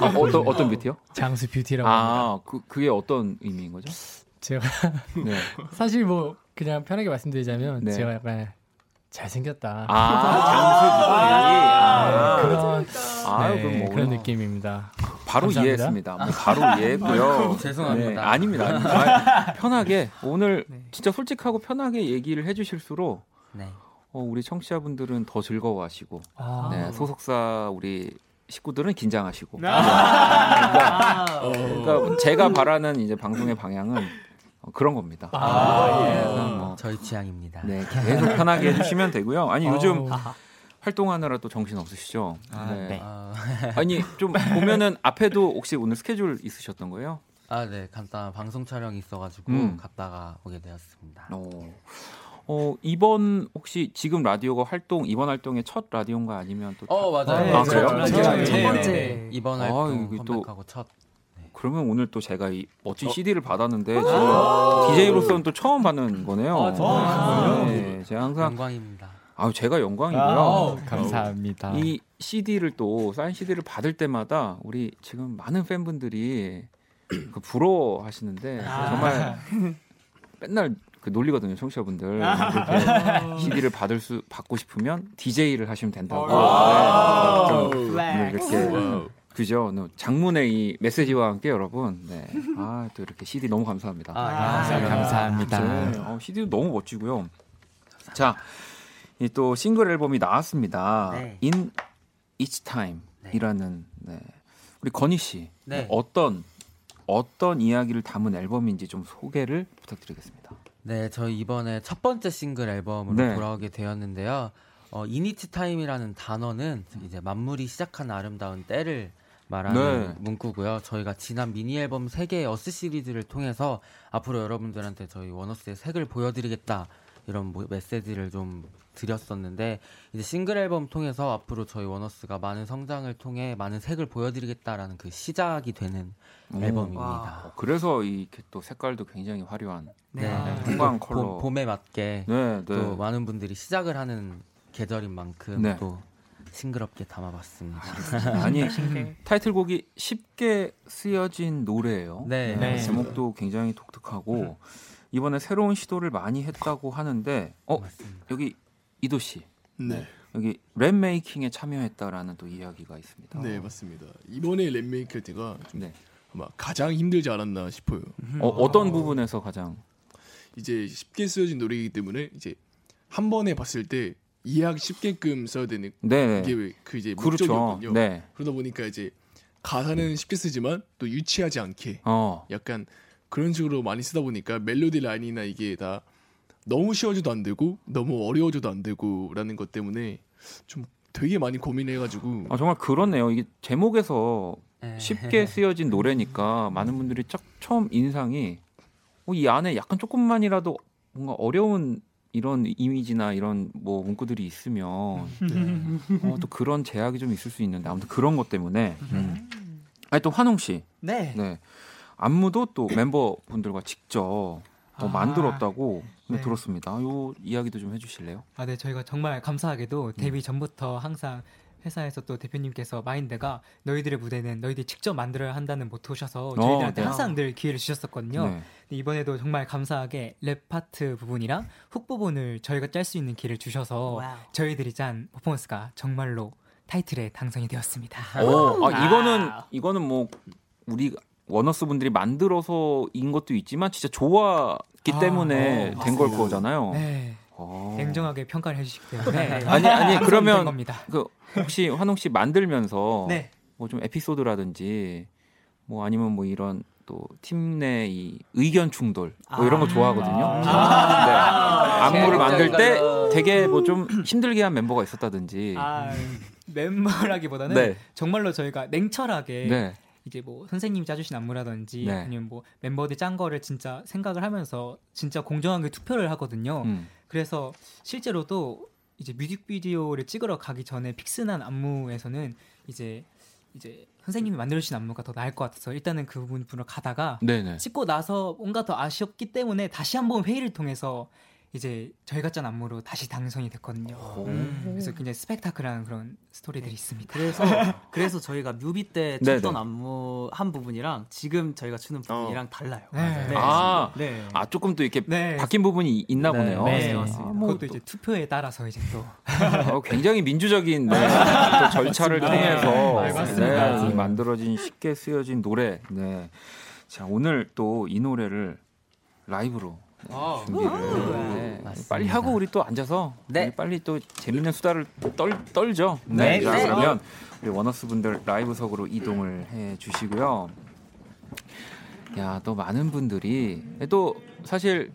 아, 어떤 어떤 beauty요? 장수 beauty라고 아, 그 그게 어떤 의미인 거죠? 제가 네. 사실 뭐 그냥 편하게 말씀드리자면 네. 제가 약간 잘생겼다. 아, 장수 뷰티. 아, 그런, 아, 네, 뭐 그런 느낌입니다. 바로 감사합니다. 이해했습니다. 뭐 바로 이해했고요. 죄송합니다. 네, 아닙니다. 아닙니다. 편하게 오늘 네. 진짜 솔직하고 편하게 얘기를 해주실수록 네. 어, 우리 청취자분들은 더 즐거워하시고 아. 네, 소속사 우리 식구들은 긴장하시고. 아. 그러니까, 그러니까 제가 바라는 이제 방송의 방향은 어, 그런 겁니다. 아, 예. 뭐, 저희 취향입니다. 네, 계속 편하게 해주시면 되고요. 아니 요즘 활동하느라 또 정신 없으시죠? 아, 네. 네. 아니 좀 보면은 앞에도 혹시 오늘 스케줄 있으셨던 거예요? 아, 네, 간단한 방송 촬영이 있어가지고 음. 갔다가 오게 되었습니다. 오. 어, 이번 혹시 지금 라디오가 활동 이번 활동의 첫 라디오인가 아니면 또 어, 맞아요. 네, 아, 그래요? 네, 첫, 첫 번째 이번 활동 아, 컴백하고 첫 그러면 오늘 또 제가 이 멋진 어? CD를 받았는데 지금 DJ로서는 또 처음 받는 거네요. 아, 정말 네, 제가 항상 영광입니다. 아, 제가 영광이고요. 아, 어, 감사합니다. 이 CD를 또 사인 CD를 받을 때마다 우리 지금 많은 팬분들이 그 부러워하시는데 아. 정말 맨날 그 놀리거든요, 청취자분들. 이렇게 CD를 받을 수 받고 싶으면 DJ를 하시면 된다고. 네. 이렇게 그죠. 장문의 이 메시지와 함께 여러분, 네. 아, 또 이렇게 CD 너무 감사합니다. 아, 아 네. 감사합니다. 네. 어, CD도 너무 멋지고요. 자, 이 또 싱글 앨범이 나왔습니다. 네. In Each Time이라는 네. 우리 건희 씨 네. 어떤 어떤 이야기를 담은 앨범인지 좀 소개를 부탁드리겠습니다. 네, 저희 이번에 첫 번째 싱글 앨범으로 네. 돌아오게 되었는데요. 어, In Its Time이라는 단어는 이제 만물이 시작하는 아름다운 때를 말하는 네. 문구고요. 저희가 지난 미니 앨범 3개의 어스 시리즈를 통해서 앞으로 여러분들한테 저희 원어스의 색을 보여드리겠다 이런 뭐- 메시지를 좀 드렸었는데 이제 싱글 앨범 통해서 앞으로 저희 원어스가 많은 성장을 통해 많은 색을 보여드리겠다라는 그 시작이 되는 오. 앨범입니다. 어, 그래서 이렇게 또 색깔도 굉장히 화려한 네. 형광 그 컬러. 봄, 봄에 맞게 네, 네. 또 많은 분들이 시작을 하는 계절인 만큼 네. 또 싱그럽게 담아봤습니다. 아니 타이틀곡이 쉽게 쓰여진 노래예요. 네. 네. 제목도 굉장히 독특하고 이번에 새로운 시도를 많이 했다고 하는데 어 맞습니다. 여기 이도 씨 네. 여기 랩 메이킹에 참여했다라는 또 이야기가 있습니다. 네 맞습니다. 이번에 랩 메이크 할 때가 좀 네. 아마 가장 힘들지 않았나 싶어요. 어, 어떤 부분에서 가장 이제 쉽게 쓰여진 노래이기 때문에 이제 한 번에 봤을 때 이해하기 쉽게끔 써야 되는 네 이게 왜그 이제 그렇죠. 목적이었거든요. 네. 그러다 보니까 이제 가사는 쉽게 쓰지만 또 유치하지 않게 어. 약간 그런 식으로 많이 쓰다 보니까 멜로디 라인이나 이게 다 너무 쉬워져도 안 되고 너무 어려워져도 안 되고라는 것 때문에 좀 되게 많이 고민해가지고 아, 정말 그렇네요. 이게 제목에서 네. 쉽게 쓰여진 노래니까 많은 분들이 딱 처음 인상이 어, 이 안에 약간 조금만이라도 뭔가 어려운 이런 이미지나 이런 뭐 문구들이 있으면 어, 또 그런 제약이 좀 있을 수 있는데 아무튼 그런 것 때문에 음. 아니 또 환웅 씨, 네. 네 안무도 또 멤버분들과 직접 어, 아. 만들었다고 네. 들었습니다. 요 이야기도 좀 해주실래요? 아, 네, 저희가 정말 감사하게도 데뷔 전부터 항상 회사에서 또 대표님께서 마인드가 너희들의 무대는 너희들이 직접 만들어야 한다는 모토셔서 저희들한테 네. 항상 늘 기회를 주셨었거든요. 네. 근데 이번에도 정말 감사하게 랩 파트 부분이랑 hook 부분을 저희가 짤 수 있는 기회를 주셔서 와우. 저희들이 짠 퍼포먼스가 정말로 타이틀에 당선이 되었습니다. 오, 아, 이거는 이거는 뭐 우리 워너스 분들이 만들어서인 것도 있지만 진짜 좋았기 아, 때문에 어, 된걸 맞습니다. 거잖아요. 네, 어. 냉정하게 평가를 해주시기 때문에 아니 아니 당선이 그러면. 그 혹시 환웅 씨 만들면서 네. 뭐좀 에피소드라든지 뭐 아니면 뭐 이런 또팀내이 의견 충돌 뭐 이런 거 좋아하거든요. 네. 안무를 만들 때 되게 뭐 좀 힘들게 한 멤버가 있었다든지. 아, 멤버라기보다는 네. 정말로 저희가 냉철하게 네. 이제 뭐 선생님이 짜주신 안무라든지 네. 아니면 뭐 멤버들 짠 거를 진짜 생각을 하면서 진짜 공정하게 투표를 하거든요. 음. 그래서 실제로도 이제 뮤직비디오를 찍으러 가기 전에 픽스난 안무에서는 이제 이제 선생님이 만들어주신 안무가 더 나을 것 같아서 일단은 그 부분으로 가다가 네네. 찍고 나서 뭔가 더 아쉬웠기 때문에 다시 한번 회의를 통해서 이제 저희가 짠 안무로 다시 당선이 됐거든요. 음. 그래서 굉장히 스펙타클한 그런 스토리들이 있습니다. 그래서 그래서 저희가 뮤비 때. 췄던 안무 한 부분이랑 지금 저희가 추는 부분이랑 달라요. 네. 네. 아, 네. 아 조금 또 이렇게 네. 바뀐 부분이 있나 네, 보네요. 네, 아, 맞습니다. 뭐 그것도 또- 이제 투표에 따라서 이제 또 어, 굉장히 민주적인 네, 또 절차를 통해서 네. 네, 이 만들어진 쉽게 쓰여진 노래. 네. 자 오늘 또 이 노래를 라이브로 네, 준비를 네, 맞습니다. 빨리 하고 우리 또 앉아서 네. 우리 빨리 또 재밌는 수다를 떨, 떨죠. 네. 자, 네. 그러면 우리 원어스 분들 라이브석으로 이동을 해 주시고요. 야, 또 많은 분들이 또 사실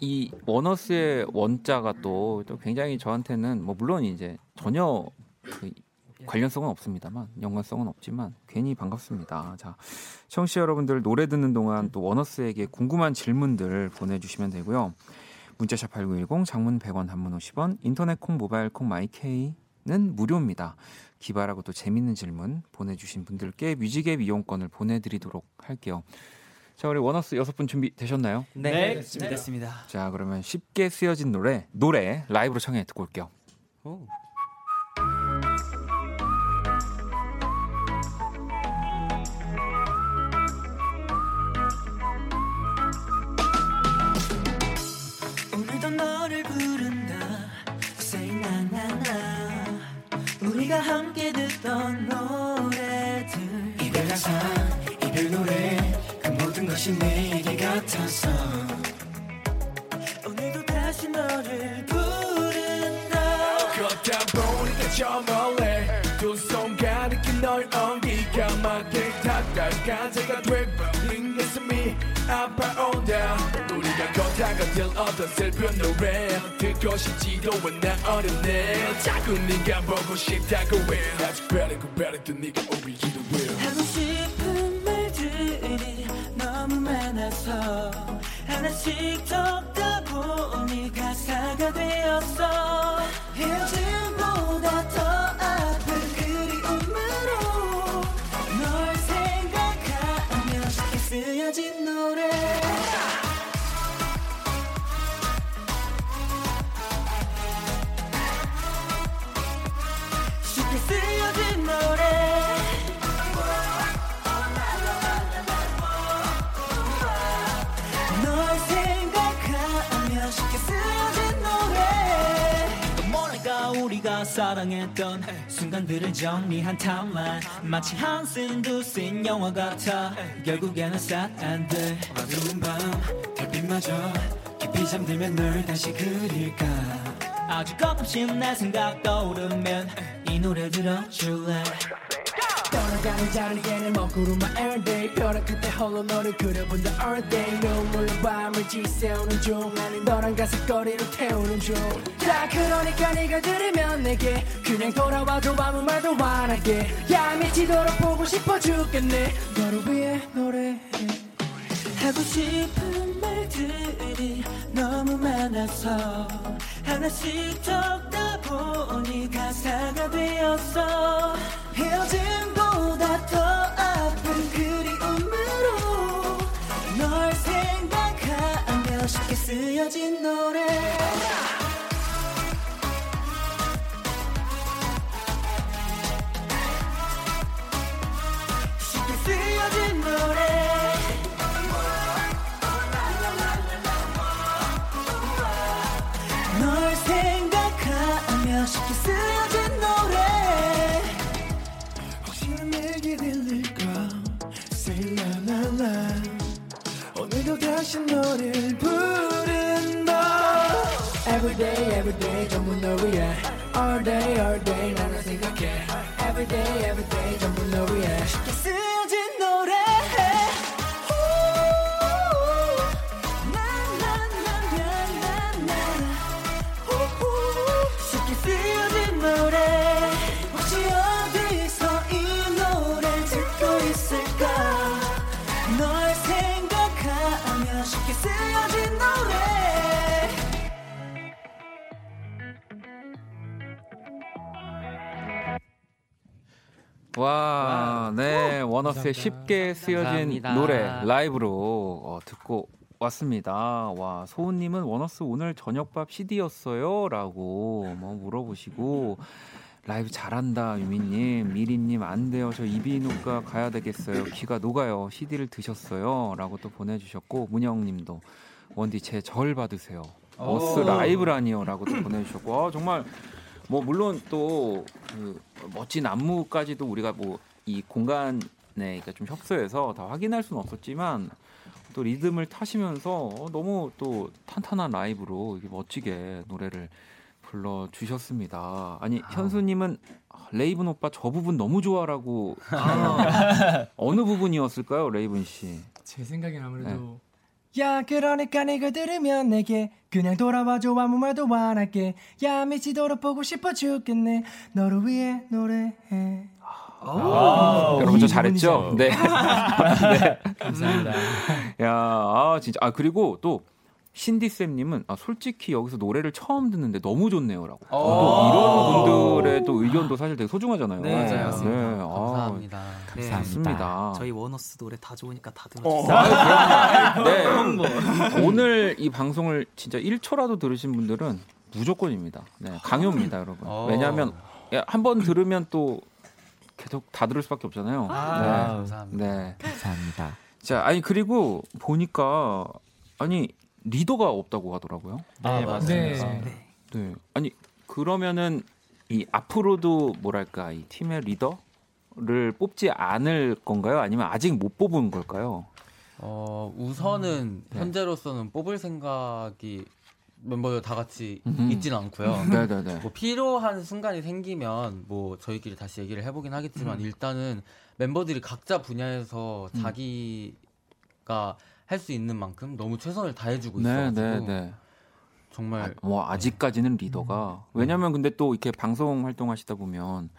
이 원어스의 원자가 또, 또 굉장히 저한테는 뭐 물론 이제 전혀 그 관련성은 없습니다만 연관성은 없지만 괜히 반갑습니다. 자, 청취자 여러분들 노래 듣는 동안 또 원어스에게 궁금한 질문들 보내주시면 되고요. 문자샵 8910 장문 100원 단문 50원 인터넷 콩 모바일 콩 마이케이는 무료입니다. 기발하고 또 재밌는 질문 보내주신 분들께 뮤직앱 이용권을 보내드리도록 할게요. 자 우리 원어스 여섯 분 준비 되셨나요? 네. 준비됐습니다. 자 그러면 쉽게 쓰여진 노래 노래 라이브로 청해 듣고 올게요. 오. 걷다 다가될 어떤 슬픈 노래. 듣고 싶지도 않아 어렵네. 자꾸 네가 보고 싶다고 해. 아직 베리고 베리도 네가 오기도 해 하고 싶은 말들이 너무 많아서 하나씩 적다 보니 가사가 되었어 사랑했던 순간들을 정리한 탐만 마치 한씬 두씬 영화 같아. 결국에는 사안돼 어두운 밤 달빛마저 깊이 잠들면 널 다시 그릴까? 아주 가끔씩 내 생각 떠오르면 이 노래 들어줄래 떠나가는 자리에는 먹구름만 all day. 벼락 끝에 홀로 너를 그려본다 all day. 눈물로 밤을 지새우는 중 나는 너랑 가슴거리로 태우는 중자 그러니까 네가 들으면 내게 그냥 돌아와줘 아무 말도 안 할게. 야 미치도록 보고 싶어 죽겠네. 너를 위해 노래해. 하고 싶은 말들이 너무 많아서 하나씩 적다 보니 가사가 되었어. 헤어 더 아픈 그리움으로 널 생각하며 쉽게 쓰여진 노래 쉽게 쓰여진 감사합니다. 노래 라이브로 어, 듣고 왔습니다. 와, 소은님은 원어스 오늘 저녁밥 CD였어요?라고 뭐 물어보시고 라이브 잘한다 유미님, 미리님 안 돼요. 저 이비인후과 가야 되겠어요. 귀가 녹아요. CD를 드셨어요?라고 또 보내주셨고 문영님도 원디 제 절 받으세요. 어스 라이브라니요라고 또 보내주셨고 아, 정말 뭐 물론 또 그 멋진 안무까지도 우리가 뭐 이 공간 에 그러니까 좀 협소해서 다 확인할 수는 없었지만 또 리듬을 타시면서 너무 또 탄탄한 라이브로 이게 멋지게 노래를 불러 주셨습니다. 아니 현수님은 아, 레이븐 오빠 저 부분 너무 좋아라고 어느 부분이었을까요, 레이븐 씨? 제 생각엔 아무래도 야 그러니까 네가 들으면 내게 그냥 돌아와줘 아무 말도 안 할게. 야 미치도록 보고 싶어 죽겠네. 너를 위해 노래해 여러분 저 잘했죠? 네. 감사합니다. 야, 아 진짜 아 그리고 또 신디 쌤님은 아 솔직히 여기서 노래를 처음 듣는데 너무 좋네요라고. 또 이런 분들의 또 의견도 사실 되게 소중하잖아요. 네, 네, 맞습니다. 아, 감사합니다. 네. 좋습니다. 저희 원어스 노래 다 좋으니까 다 어. 들어주세요. 네. 오늘 이 방송을 진짜 1초라도 들으신 분들은 무조건입니다. 네, 강요입니다, 여러분. 어. 왜냐하면 한 번 들으면 또 계속 다 들을 수밖에 없잖아요. 아, 감사합니다. 네. 감사합니다. 자, 아니 그리고 보니까 아니 리더가 없다고 하더라고요. 네, 맞습니다. 네. 네. 아니 그러면은 이 앞으로도 뭐랄까 이 팀의 리더를 뽑지 않을 건가요? 아니면 아직 못 뽑은 걸까요? 어, 우선은 네. 현재로서는 뽑을 생각이 멤버들 다 같이 음흠. 있지는 않고요. 네네네. 뭐 필요한 순간이 생기면 뭐 저희끼리 다시 얘기를 해보긴 하겠지만 음. 일단은 멤버들이 각자 분야에서 자기가 할 수 있는 만큼 너무 최선을 다해주고 네, 있어가지고 네, 네. 정말 아, 뭐 아직까지는 리더가 왜냐면 근데 또 이렇게 방송 활동하시다 보면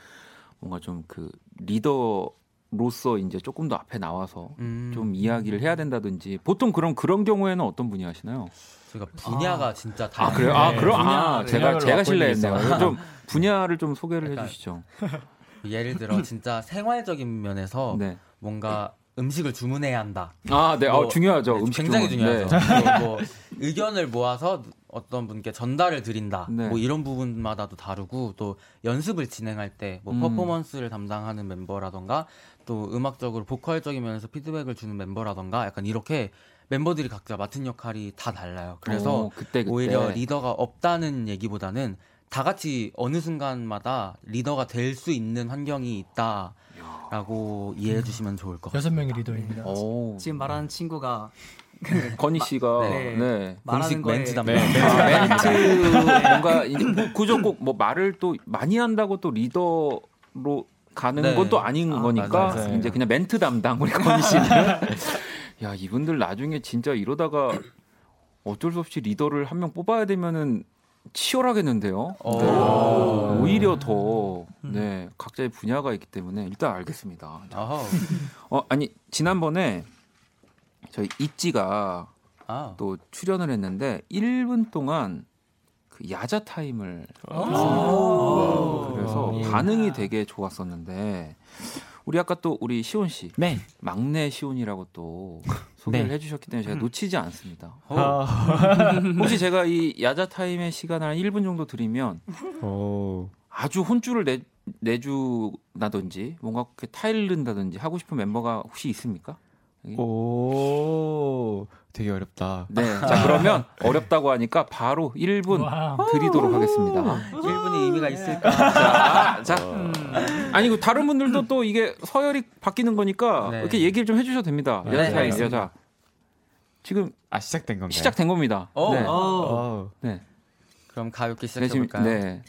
뭔가 좀 그 리더 로서 이제 조금 더 앞에 나와서 음, 좀 이야기를 해야 된다든지 보통 그런 그런 경우에는 어떤 분이 하시나요? 저희가 분야가 진짜 다 아 그래요? 아 네, 그럼 아 제가 제가 실례했네요. 좀 분야를 좀 소개를 약간 해주시죠. 예를 들어 진짜 생활적인 면에서 네. 뭔가 음식을 주문해야 한다. 아, 네. 어, 뭐, 중요하죠. 네, 음식 굉장히 주문. 중요하죠. 네. 그리고 뭐 의견을 모아서 어떤 분께 전달을 드린다. 네. 뭐 이런 부분마다도 다르고 또 연습을 진행할 때뭐 음. 퍼포먼스를 담당하는 멤버라던가 또 음악적으로 보컬적인 면에서 피드백을 주는 멤버라던가 약간 이렇게 멤버들이 각자 맡은 역할이 다 달라요. 그래서 어, 그때, 그때. 오히려 리더가 없다는 얘기보다는 다 같이 어느 순간마다 리더가 될 수 있는 환경이 있다라고 이해해 주시면 좋을 것 같아요. 여섯 명의 리더입니다. 오, 지금 말하는 친구가 건희 씨가 네. 네. 말하는 거에 멘트 담당. 네, 아, 멘트 뭔가 이제 뭐 그저 꼭뭐 말을 또 많이 한다고 또 리더로 가는 네. 건 또 아닌 아, 거니까 맞아요. 이제 그냥 멘트 담당 우리 건희 씨는 야 이분들 나중에 진짜 이러다가 어쩔 수 없이 리더를 한 명 뽑아야 되면은 치열하겠는데요. 오. 네. 오히려 더 네, 각자의 분야가 있기 때문에 일단 알겠습니다. 어 아니 지난번에 저희 있지가 아. 또 출연을 했는데 1분 동안 그 야자 타임을 아. 그래서 예. 반응이 되게 좋았었는데 우리 아까 또 우리 시온 씨 네. 막내 시온이라고 또 소개를 네. 해주셨기 때문에 제가 놓치지 않습니다. 어. 혹시 제가 이 야자 타임의 시간을 한 1분 정도 드리면 오. 아주 혼쭐을 내, 내주나든지 뭔가 이렇게 타일른다든지 하고 싶은 멤버가 혹시 있습니까? 오. 되게 어렵다. 네. 자 그러면 어렵다고 하니까 바로 1분 와우. 드리도록 하겠습니다. 1분의 의미가 있을까? 자, 자. 아니 그 다른 분들도 또 이게 서열이 바뀌는 거니까 네. 이렇게 얘기를 좀 해주셔도 됩니다. 네, 야자 알겠습니다. 야자. 지금 아 시작된 건가요? 시작된 겁니다. 어. 네. 어, 어. 네. 그럼 가볍게 네, 시작해볼까요? 네.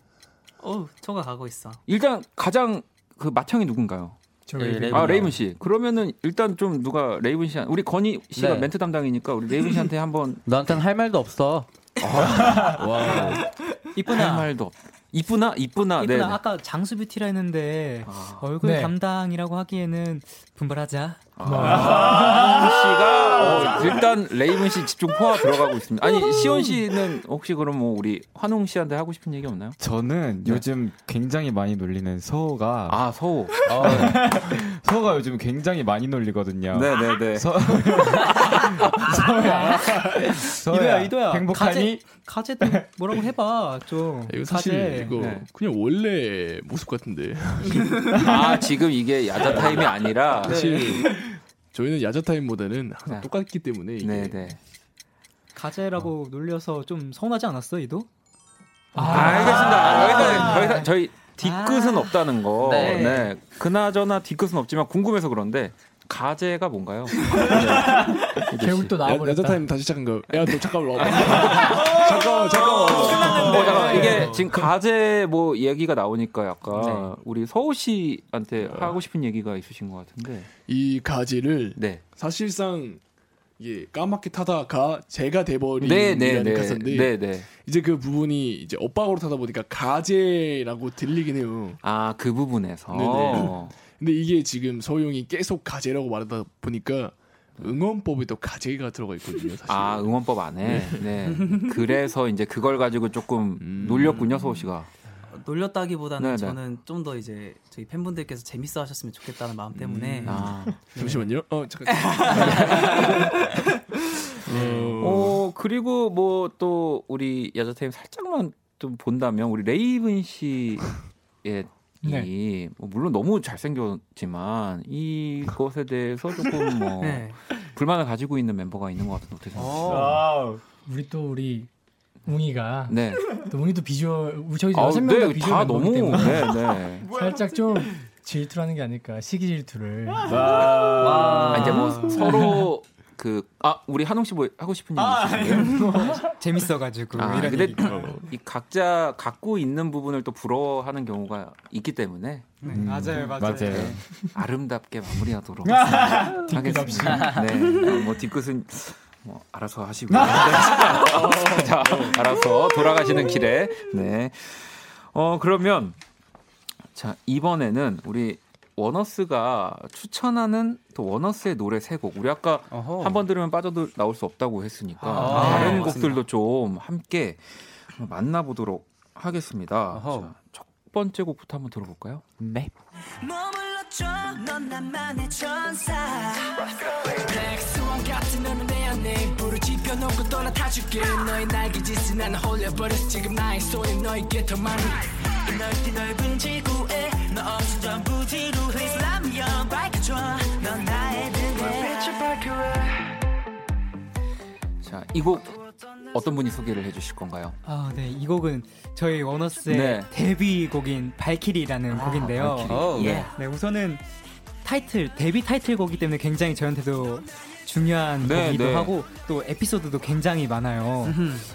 어, 초가 가고 있어. 일단 가장 그 맏형이 누군가요? 저 예, 레이븐. 레이븐. 아 레이븐 씨. 그러면은 일단 좀 누가 레이븐 씨, 우리 건희 씨가 네. 멘트 담당이니까 우리 레이븐 씨한테 한번 너한테는 할 말도 없어. 할 이쁘나 말도 없. 이쁘나 이쁘나 네. 이쁘나 아까 장수 뷰티라 했는데 아. 얼굴 네. 담당이라고 하기에는 분발하자. 레이븐 씨가 어, 일단 레이븐 씨 집중 포화 들어가고 있습니다. 아니 시온 씨는 혹시 그럼 뭐 우리 환웅 씨한테 하고 싶은 얘기 없나요? 저는 네. 요즘 굉장히 많이 놀리는 서호가 아 서호. 서호가 요즘 굉장히 많이 놀리거든요. 네네네. 서... 서호야. 서호야. 이도야, 이도야. 행복하니? 가제 도 뭐라고 해봐 좀. 이거 사실 가제. 이거 네. 그냥 원래 모습 같은데 아 지금 이게 야자 타임이 아니라. 사실 저희는 야자 타임보다는 항상 네. 똑같기 때문에 이게 네네. 가제라고 놀려서 좀 서운하지 않았어 이도? 아, 알겠습니다. 여기서 여기서 저희 뒤끝은 아. 없다는 거. 네. 네. 그나저나 뒤끝은 없지만 궁금해서 그런데 가제가 뭔가요? 네. 결국 또 나와버렸다. 타임 다시 시작한 거. 야너 잠깐만 와봐. 잠깐만 잠깐만. 어, 잠깐 이게 지금 가제 뭐 얘기가 나오니까 약간 우리 서우 씨한테 하고 싶은 얘기가 있으신 것 같은데. 이 가지를 네. 사실상 이게 까맣게 타다가 제가 돼버린 네, 네, 이라는 네. 가사인데 네, 네. 이제 그 부분이 이제 엇박으로 타다 보니까 가제라고 들리긴 해요. 아, 그 부분에서. 네네. 근데 이게 지금 서용이 계속 가제라고 말하다 보니까 응원법에 또 가제가 들어가 있거든요. 사실. 아, 응원법 안에. 네. 그래서 이제 그걸 가지고 조금 음. 놀렸군요, 서우 씨가. 놀렸다기보다는 네네. 저는 좀 더 이제 저희 팬분들께서 재밌어 하셨으면 좋겠다는 마음 때문에 음. 아. 잠시만요. 어 잠깐. 어, 어, 그리고 뭐 또 우리 야자타임 살짝만 좀 본다면 우리 레이븐 씨의 이 네. 뭐 물론 너무 잘생겼지만 이것에 대해서 조금 뭐 네. 불만을 가지고 있는 멤버가 있는 것 같은데 어떻게 생각하세요? wow. 우리 또 우리 웅이가 네. 또 웅이도 비주얼 우리 저희 아, 여섯 명다 네, 비주얼 너무 때문에 네, 네. 살짝 좀 질투하는 게 아닐까 시기 질투를 아, 이제 뭐 서로 그 아 우리 환웅 씨뭐 하고 싶은 얘기 아, 있으세요? 재밌어가지고 아, 이런 근데 얘기. 이 각자 갖고 있는 부분을 또 부러워하는 경우가 있기 때문에 네, 맞아요, 맞아요. 맞아요. 아름답게 마무리하도록 하겠습니다. 네, 어, 뭐 뒤끝은 뭐 알아서 하시고요. 네. 자, 알아서 돌아가시는 길에 네. 어 그러면 자 이번에는 우리 원어스가 추천하는 또 원어스의 노래 세 곡. 우리 아까. 한 번 들으면 빠져도 나올 수 없다고 했으니까 아, 다른 네, 곡들도 좀 함께 만나보도록 하겠습니다. 자, 첫 번째 곡부터 한번 들어볼까요? 네. 넓은 지구에 너 없이 전부 지 자, 이 곡 어떤 분이 소개를 해주실 건가요? 아, 네. 이 곡은 저희 원어스의 네. 데뷔곡인 발키리라는 곡인데요. 발키리. 어, 예. 네, 우선은 타이틀 데뷔 타이틀곡이기 때문에 굉장히 저한테도 중요한 네, 곡이기도 네. 하고 또 에피소드도 굉장히 많아요.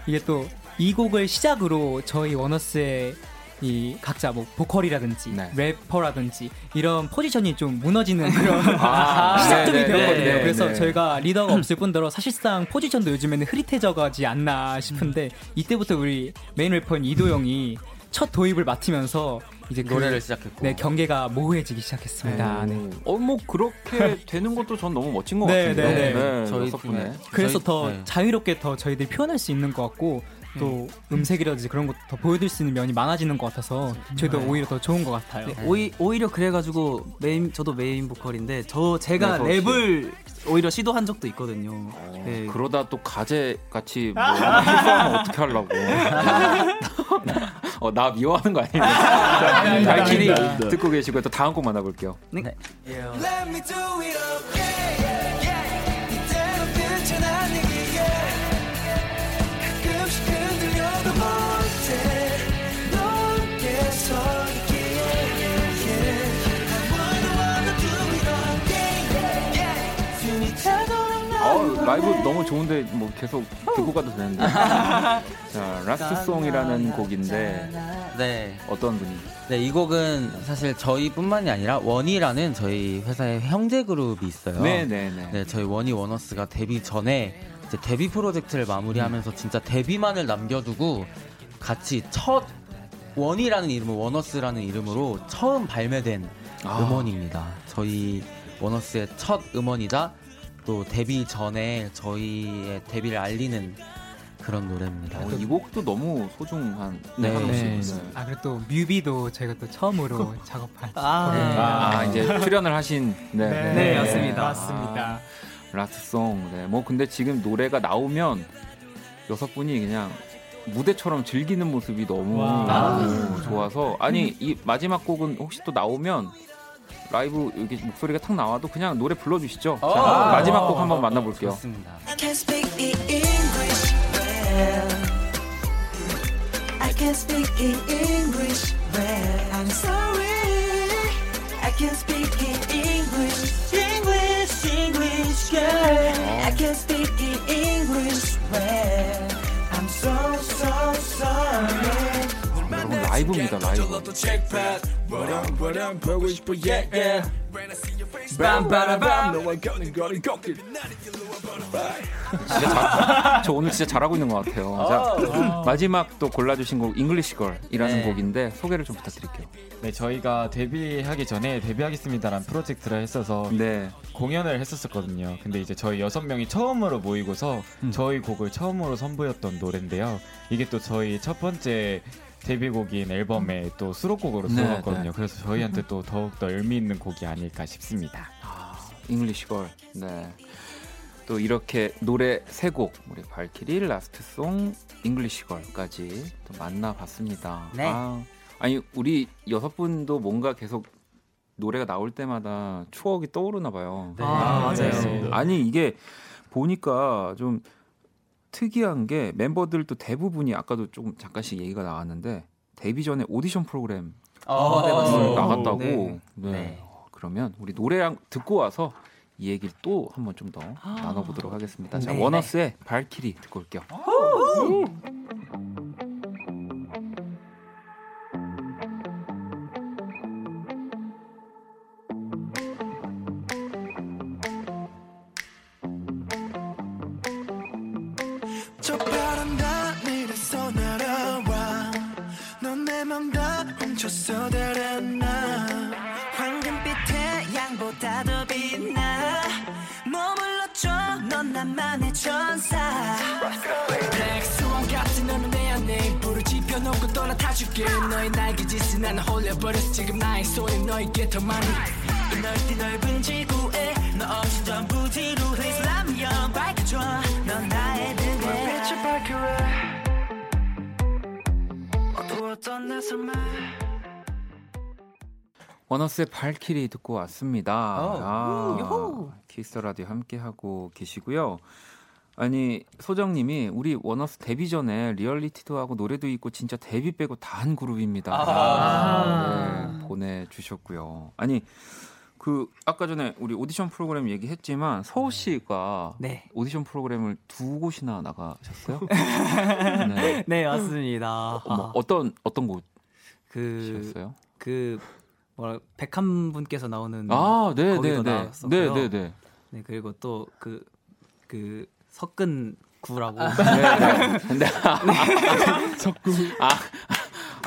이게 또 이 곡을 시작으로 저희 원어스의 이 각자 뭐 보컬이라든지 네. 래퍼라든지 이런 포지션이 좀 무너지는 그런 아, 시작점이 네, 네, 되었거든요. 네, 그래서 네. 저희가 리더가 없을 뿐더러 사실상 포지션도 요즘에는 흐릿해져가지 않나 싶은데 음. 이때부터 우리 메인 래퍼인 이도영이 첫 도입을 맡으면서 이제 그 노래를 시작했고. 네 경계가 모호해지기 시작했습니다. 네. 어, 뭐 그렇게 되는 것도 전 너무 멋진 것 네, 같은데요. 네, 네. 저희 저희 덕분에. 그래서 저희- 더 네. 자유롭게 더 저희들이 표현할 수 있는 것 같고 또 음 색이라든지 그런 것도 더 보여드릴 수 있는 면이 많아지는 것 같아서 저희도 오히려 더 좋은 것 같아요. 네, 오히, 오히려 그래가지고 메인 저도 메인 보컬인데 저 제가 네, 서 랩을 오히려 시도한 적도 있거든요. 네. 그러다 또 가재 같이 뭐 어떻게 하려고? 어, 나 미워하는 거 아니에요? 자, 발키리 듣고 계시고 또 다음 곡 만나볼게요. 네. Let me do it okay yeah. 라이브 너무 좋은데 뭐 계속 듣고 가도 되는데. 자, Last Song이라는 곡인데 네. 어떤 분이? 네, 이 곡은 사실 저희뿐만이 아니라 원위라는 저희 회사의 형제 그룹이 있어요. 네, 네, 네. 네, 저희 원위 원어스가 데뷔 전에 이제 데뷔 프로젝트를 마무리하면서 진짜 데뷔만을 남겨두고 같이 첫 원위라는 이름을 원어스라는 이름으로 처음 발매된 아. 음원입니다. 저희 원어스의 첫 음원이자 또 데뷔 전에 저희의 데뷔를 알리는 그런 노래입니다. 어, 이 곡도 너무 소중한 네. 네. 네. 아 그리고 또 뮤비도 저희가 또 처음으로 작업한 아, 네. 아, 이제 출연을 하신 네, 네, 네, 맞습니다. 맞습니다. 라스트송. 네. 뭐 근데 지금 노래가 나오면 여섯 분이 그냥 무대처럼 즐기는 모습이 너무 와. 너무 좋아서 아니 이 마지막 곡은 혹시 또 나오면 라이브 여기 목소리가 탁 나와도 그냥 노래 불러주시죠. 자, 어. 마지막 곡 한번 만나볼게요. 좋습니다. 라이브입니다 라이브. 와랑 와랑 보고 싶어 yeah yeah 빰빠라밤 너와 걷는 거리 걷길 진짜 잘, 저 오늘 진짜 잘하고 있는 것 같아요. 자, 마지막 또 골라주신 곡 English Girl이라는 네. 곡인데 소개를 좀 부탁드릴게요. 네, 저희가 데뷔하기 전에 데뷔하겠습니다라는 프로젝트를 했어서 네. 공연을 했었었거든요. 근데 이제 저희 여섯 명이 처음으로 모이고서 음. 저희 곡을 처음으로 선보였던 노래인데요. 이게 또 저희 첫 번째 데뷔곡인 앨범에 또 수록곡으로 네, 들어갔거든요. 네. 그래서 저희한테 또 더욱더 의미 있는 곡이 아닐까 싶습니다. English Girl. 네. 또 이렇게 노래 세 곡, 우리 발키리, Last Song, English Girl까지 또 만나봤습니다. 네. 아, 아니 우리 여섯 분도 뭔가 계속 노래가 나올 때마다 추억이 떠오르나 봐요. 네. 아, 맞아요. 네. 아니 이게 보니까 좀 특이한 게 멤버들도 대부분이 아까도 조금 잠깐씩 얘기가 나왔는데 데뷔 전에 오디션 프로그램 어, 네. 나갔다고. 네. 네. 네. 그러면 우리 노래랑 듣고 와서 이 얘기를 또 한번 좀 더 나눠보도록 하겠습니다. 자, 네. 원어스의 발키리 듣고 올게요. 다 훔쳤어 달았나? 황금빛 태양보다 더 빛나? 머물러줘 넌 나만의 천사. 백수왕 같은 너는 내 안에 불을 지펴놓고 떠나 타줄게. 너의 날개짓은 나는 홀려버렸어 지금 나의 손이 너에게 더 많이. 이 넓디 넓은 지구에 너 없이 전부 뒤로 me on 밝혀줘. 넌 나의 등에. 빛을 밝혀라 어두웠던 내 삶에 원어스의 발키리 듣고 왔습니다. 어. 아, 키스 라디오 함께 하고 계시고요. 아니 소정님이 우리 원어스 데뷔 전에 리얼리티도 하고 노래도 있고 진짜 데뷔 빼고 다 한 그룹입니다. 아. 네, 보내주셨고요. 아니 그 아까 전에 우리 오디션 프로그램 얘기했지만 서호 씨가 네. 오디션 프로그램을 두 곳이나 나가셨어요? 네. 네, 맞습니다. 어, 뭐 어떤 어떤 그, 곳이었어요? 그, 뭐라, 백한 분께서 나오는. 아, 네, 네, 거기도 네, 나왔었고요. 네, 네, 네. 네, 그리고 또 그, 그, 석근 구라고. 네, 네. 석구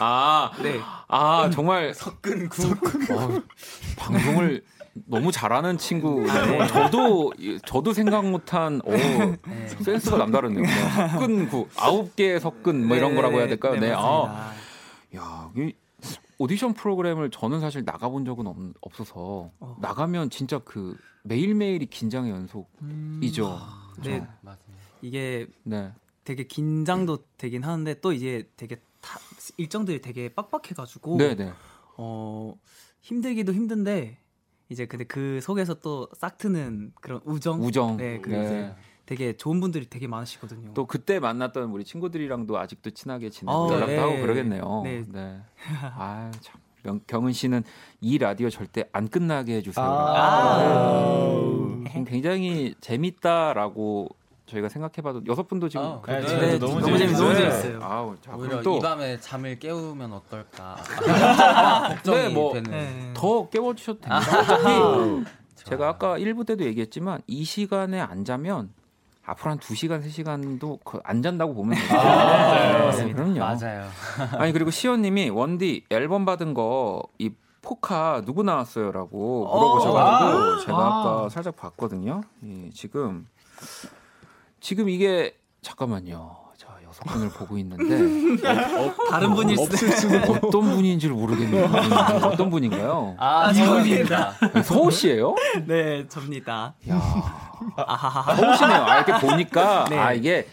아, 네. 아 정말 석근 구 어, 방송을 너무 잘하는 친구네요. 저도 저도 생각 못한 어, 네. 센스가 남다르네요. 석근 구 아홉 개의 석근 뭐 이런 네, 거라고 해야 될까요? 네. 아, 맞습니다. 야, 이 오디션 프로그램을 저는 사실 나가본 적은 없, 없어서 어. 나가면 진짜 그 매일 매일이 긴장의 연속이죠. 그죠? 네, 맞습니다. 이게 네. 되게 긴장도 되긴 하는데 또 이제 되게 타, 일정들이 되게 빡빡해가지고 네, 네. 어 힘들기도 힘든데 이제 근데 그 속에서 또 싹 트는 그런 우정, 우정. 네, 그 네. 이제 되게 좋은 분들이 되게 많으시거든요. 또 그때 만났던 우리 친구들이랑도 아직도 친하게 지내고 어, 연락도 네. 하고 그러겠네요. 네. 네. 아, 참. 명, 경은 씨는 이 라디오 절대 안 끝나게 해주세요. 아. 네. 굉장히 재밌다라고 저희가 생각해봐도 여섯 분도 지금 어, 그렇게 네, 네, 너무 너무 재밌- 너무 재밌어요. 아우, 자, 오히려 또 이 밤에 잠을 깨우면 어떨까 걱정이 네, 뭐, 되는 네. 더 깨워주셔도 됩니다. 어차피 제가 아까 1부 때도 얘기했지만 이 시간에 안 자면 앞으로 한 2시간, 3시간도 안 잔다고 보면 돼요. 네, 그럼요. 맞아요. 아니 그리고 시연님이 원디 앨범 받은 거 이 포카 누구 나왔어요 라고 물어보셔가지고 제가 아까 살짝 봤거든요. 예, 지금 지금 이게 잠깐만요. 자 여섯 분을 보고 있는데 다른 분일 수 없을 수도 어떤 분인지를 모르겠네요. 어떤 분인가요? 아, 저입니다. 서우 씨예요? 네, 접니다. 야 아하하. 서우 씨네요. 아, 이렇게 보니까 네. 아 이게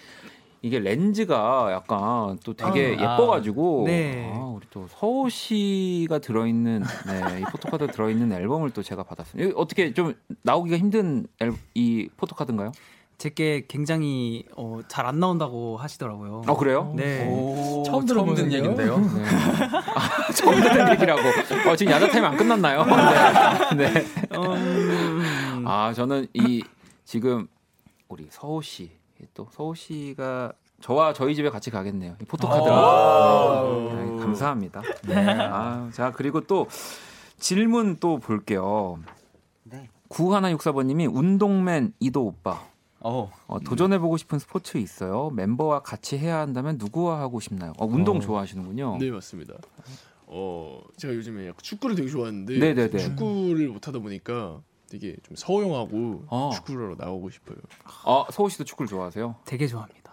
이게 렌즈가 약간 또 되게 아. 예뻐가지고 네. 아, 우리 또 서우 씨가 들어있는 네, 이 포토카드 들어있는 앨범을 또 제가 받았습니다. 어떻게 좀 나오기가 힘든 앨, 이 포토카드인가요? 제게 굉장히 어, 잘 안 나온다고 하시더라고요. 아 그래요? 네. 처음 처음 듣는 들어보는데요? 얘긴데요. 네. 아, 처음 듣는 얘기라고. 어, 지금 야자 타임 안 끝났나요? 네. 네. 음, 아 저는 이 지금 우리 서호 씨, 또 서호 씨가 저와 저희 집에 같이 가겠네요. 이 포토카드를. 네. 네, 감사합니다. 네. 아, 자 그리고 또 질문 또 볼게요. 네. 9164번님이 운동맨 이도 오빠. 어, 어, 도전해보고 싶은 스포츠 있어요? 멤버와 같이 해야 한다면 누구와 하고 싶나요? 어, 운동 좋아하시는군요. 네 맞습니다. 어 제가 요즘에 축구를 되게 좋아하는데 네네네. 축구를 못 하다 보니까 되게 좀 서영하고 어. 축구를 하러 나오고 싶어요. 아, 서우 씨도 축구를 좋아하세요? 되게 좋아합니다.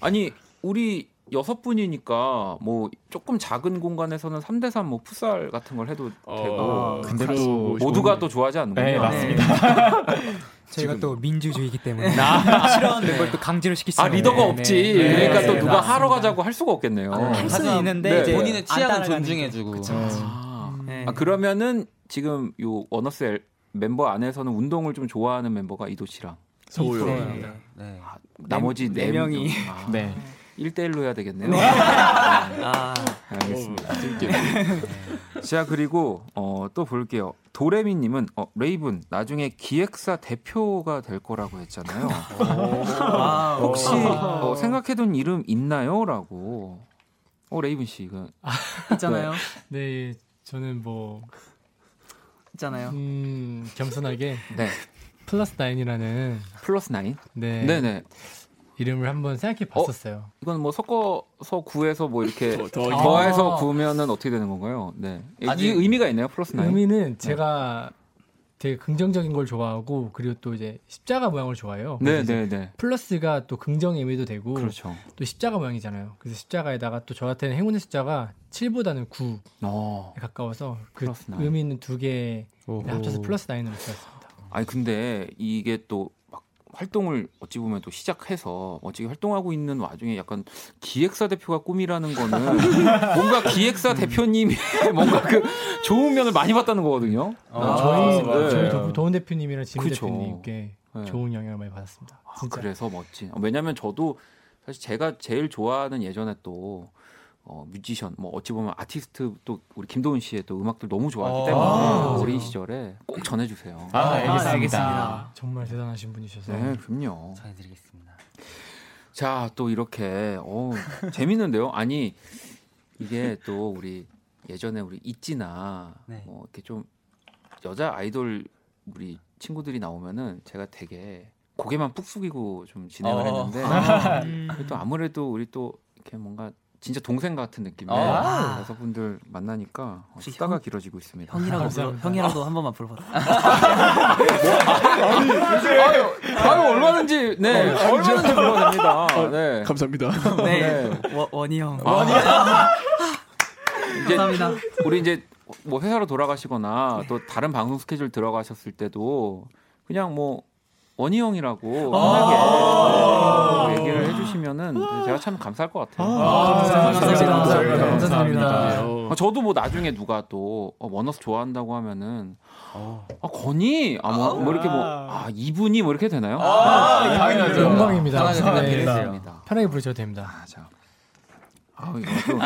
아니 우리 여섯 분이니까 뭐 조금 작은 공간에서는 3대 3 뭐 풋살 같은 걸 해도 되고 어, 근데 같이 또 싶은데. 모두가 또 좋아하지 않는군요. 네, 맞습니다. 저희가 또 민주주의이기 때문에 싫어하는 걸또 강제로 시킬 수 아 리더가 네, 없지. 네, 네, 그러니까 또 네, 누가 맞습니다. 하러 가자고 할 수가 없겠네요. 할 수는 있는데 네. 이제 본인의 따라가는 존중해 주고. 그쵸. 아, 네. 아, 그러면은 지금 요 원어스 엘- 멤버 안에서는 운동을 좀 좋아하는 멤버가 이도 씨랑 서호요. 네. 네. 아, 나머지 네네 명이. 아, 네. 1대1로 해야 되겠네요. 아, 알겠습니다. 어, 재밌게. 자 그리고 어, 또 볼게요. 도레미 님은 어, 레이븐 나중에 기획사 대표가 될 거라고 했잖아요. 혹시 어, 생각해 둔 이름 있나요?라고. 어 레이븐 씨 이거 있잖아요. 네, 저는 뭐 있잖아요. 음, 겸손하게 네 plus nine이라는 plus nine. 네, 네네. 이름을 한번 생각해 봤었어요. 이건 뭐 섞어서 구해서 뭐 이렇게 더- 더- 더해서 아. 구우면은 어떻게 되는 건가요? 네. 이 아직- 의미가 있나요? plus nine. 의미는 제가 되게 긍정적인 걸 좋아하고 그리고 또 이제 십자가 모양을 좋아해요. 그래서 이제 네네 네. 플러스가 또 긍정 의미도 되고 그렇죠. 또 십자가 모양이잖아요. 그래서 십자가에다가 또 저한테는 행운의 숫자가 7보다는 9에 어. 가까워서 그. 의미 있는 두 개. 합쳐서 플러스 나인으로 쓰였습니다. 아니 근데 이게 또막 활동을 어찌 보면 또 시작해서 어찌 활동하고 있는 와중에 약간 기획사 대표가 꿈이라는 거는 뭔가 기획사 대표님이 뭔가 그 좋은 면을 많이 봤다는 거거든요. 아, 저희 네. 저희 도, 도훈 대표님이랑 지민 그쵸. 대표님께 네. 좋은 영향을 많이 받았습니다. 아. 그래서 멋진. 어, 왜냐면 저도 사실 제가 제일 좋아하는 예전에 또 어, 뮤지션, 뭐 어찌 보면 아티스트 또 우리 김도훈 씨의 또 음악들 너무 좋아하기 때문에 아, 어린. 시절에 꼭 전해주세요. 아, 알겠습니다. 알겠습니다. 정말 대단하신 분이셔서 네, 그럼요. 전해드리겠습니다. 자, 또 이렇게 어, 재밌는데요. 아니 이게 또 우리 예전에 우리 있지나 네. 뭐 이렇게 좀 여자 아이돌 우리 친구들이 나오면은 제가 되게 고개만 푹 숙이고 좀 진행을 어. 했는데 음. 또 아무래도 우리 또 이렇게 뭔가 진짜 동생 같은 느낌의 아. 여성분들 만나니까 어, 수다가 형- 길어지고 있습니다. 형이라고 불러. 형이라도 한 번만 불러봐. 아유, 아유 얼마든지 네 얼마든지 불러냅니다. 네. 감사합니다. 네, 원- 원희 형. 이제 감사합니다. 우리 이제 뭐 회사로 돌아가시거나 또 다른 방송 스케줄 들어가셨을 때도 그냥 뭐 원희 형이라고 편하게 얘기를 해주시면은 제가 참 감사할 것 같아요. 감사합니다. 감사합니다. 감사합니다. 어, 아, 저도 뭐 나중에 누가 또 어, 원어스 좋아한다고 하면은 어. 아 건이 아뭐 뭐 이렇게 뭐아 이분이 뭐 이렇게 되나요? 당연하죠. 영광입니다. 편하게 네. 감사합니다. 편하게 부르셔도 됩니다. 아, 자. 아, 이거 또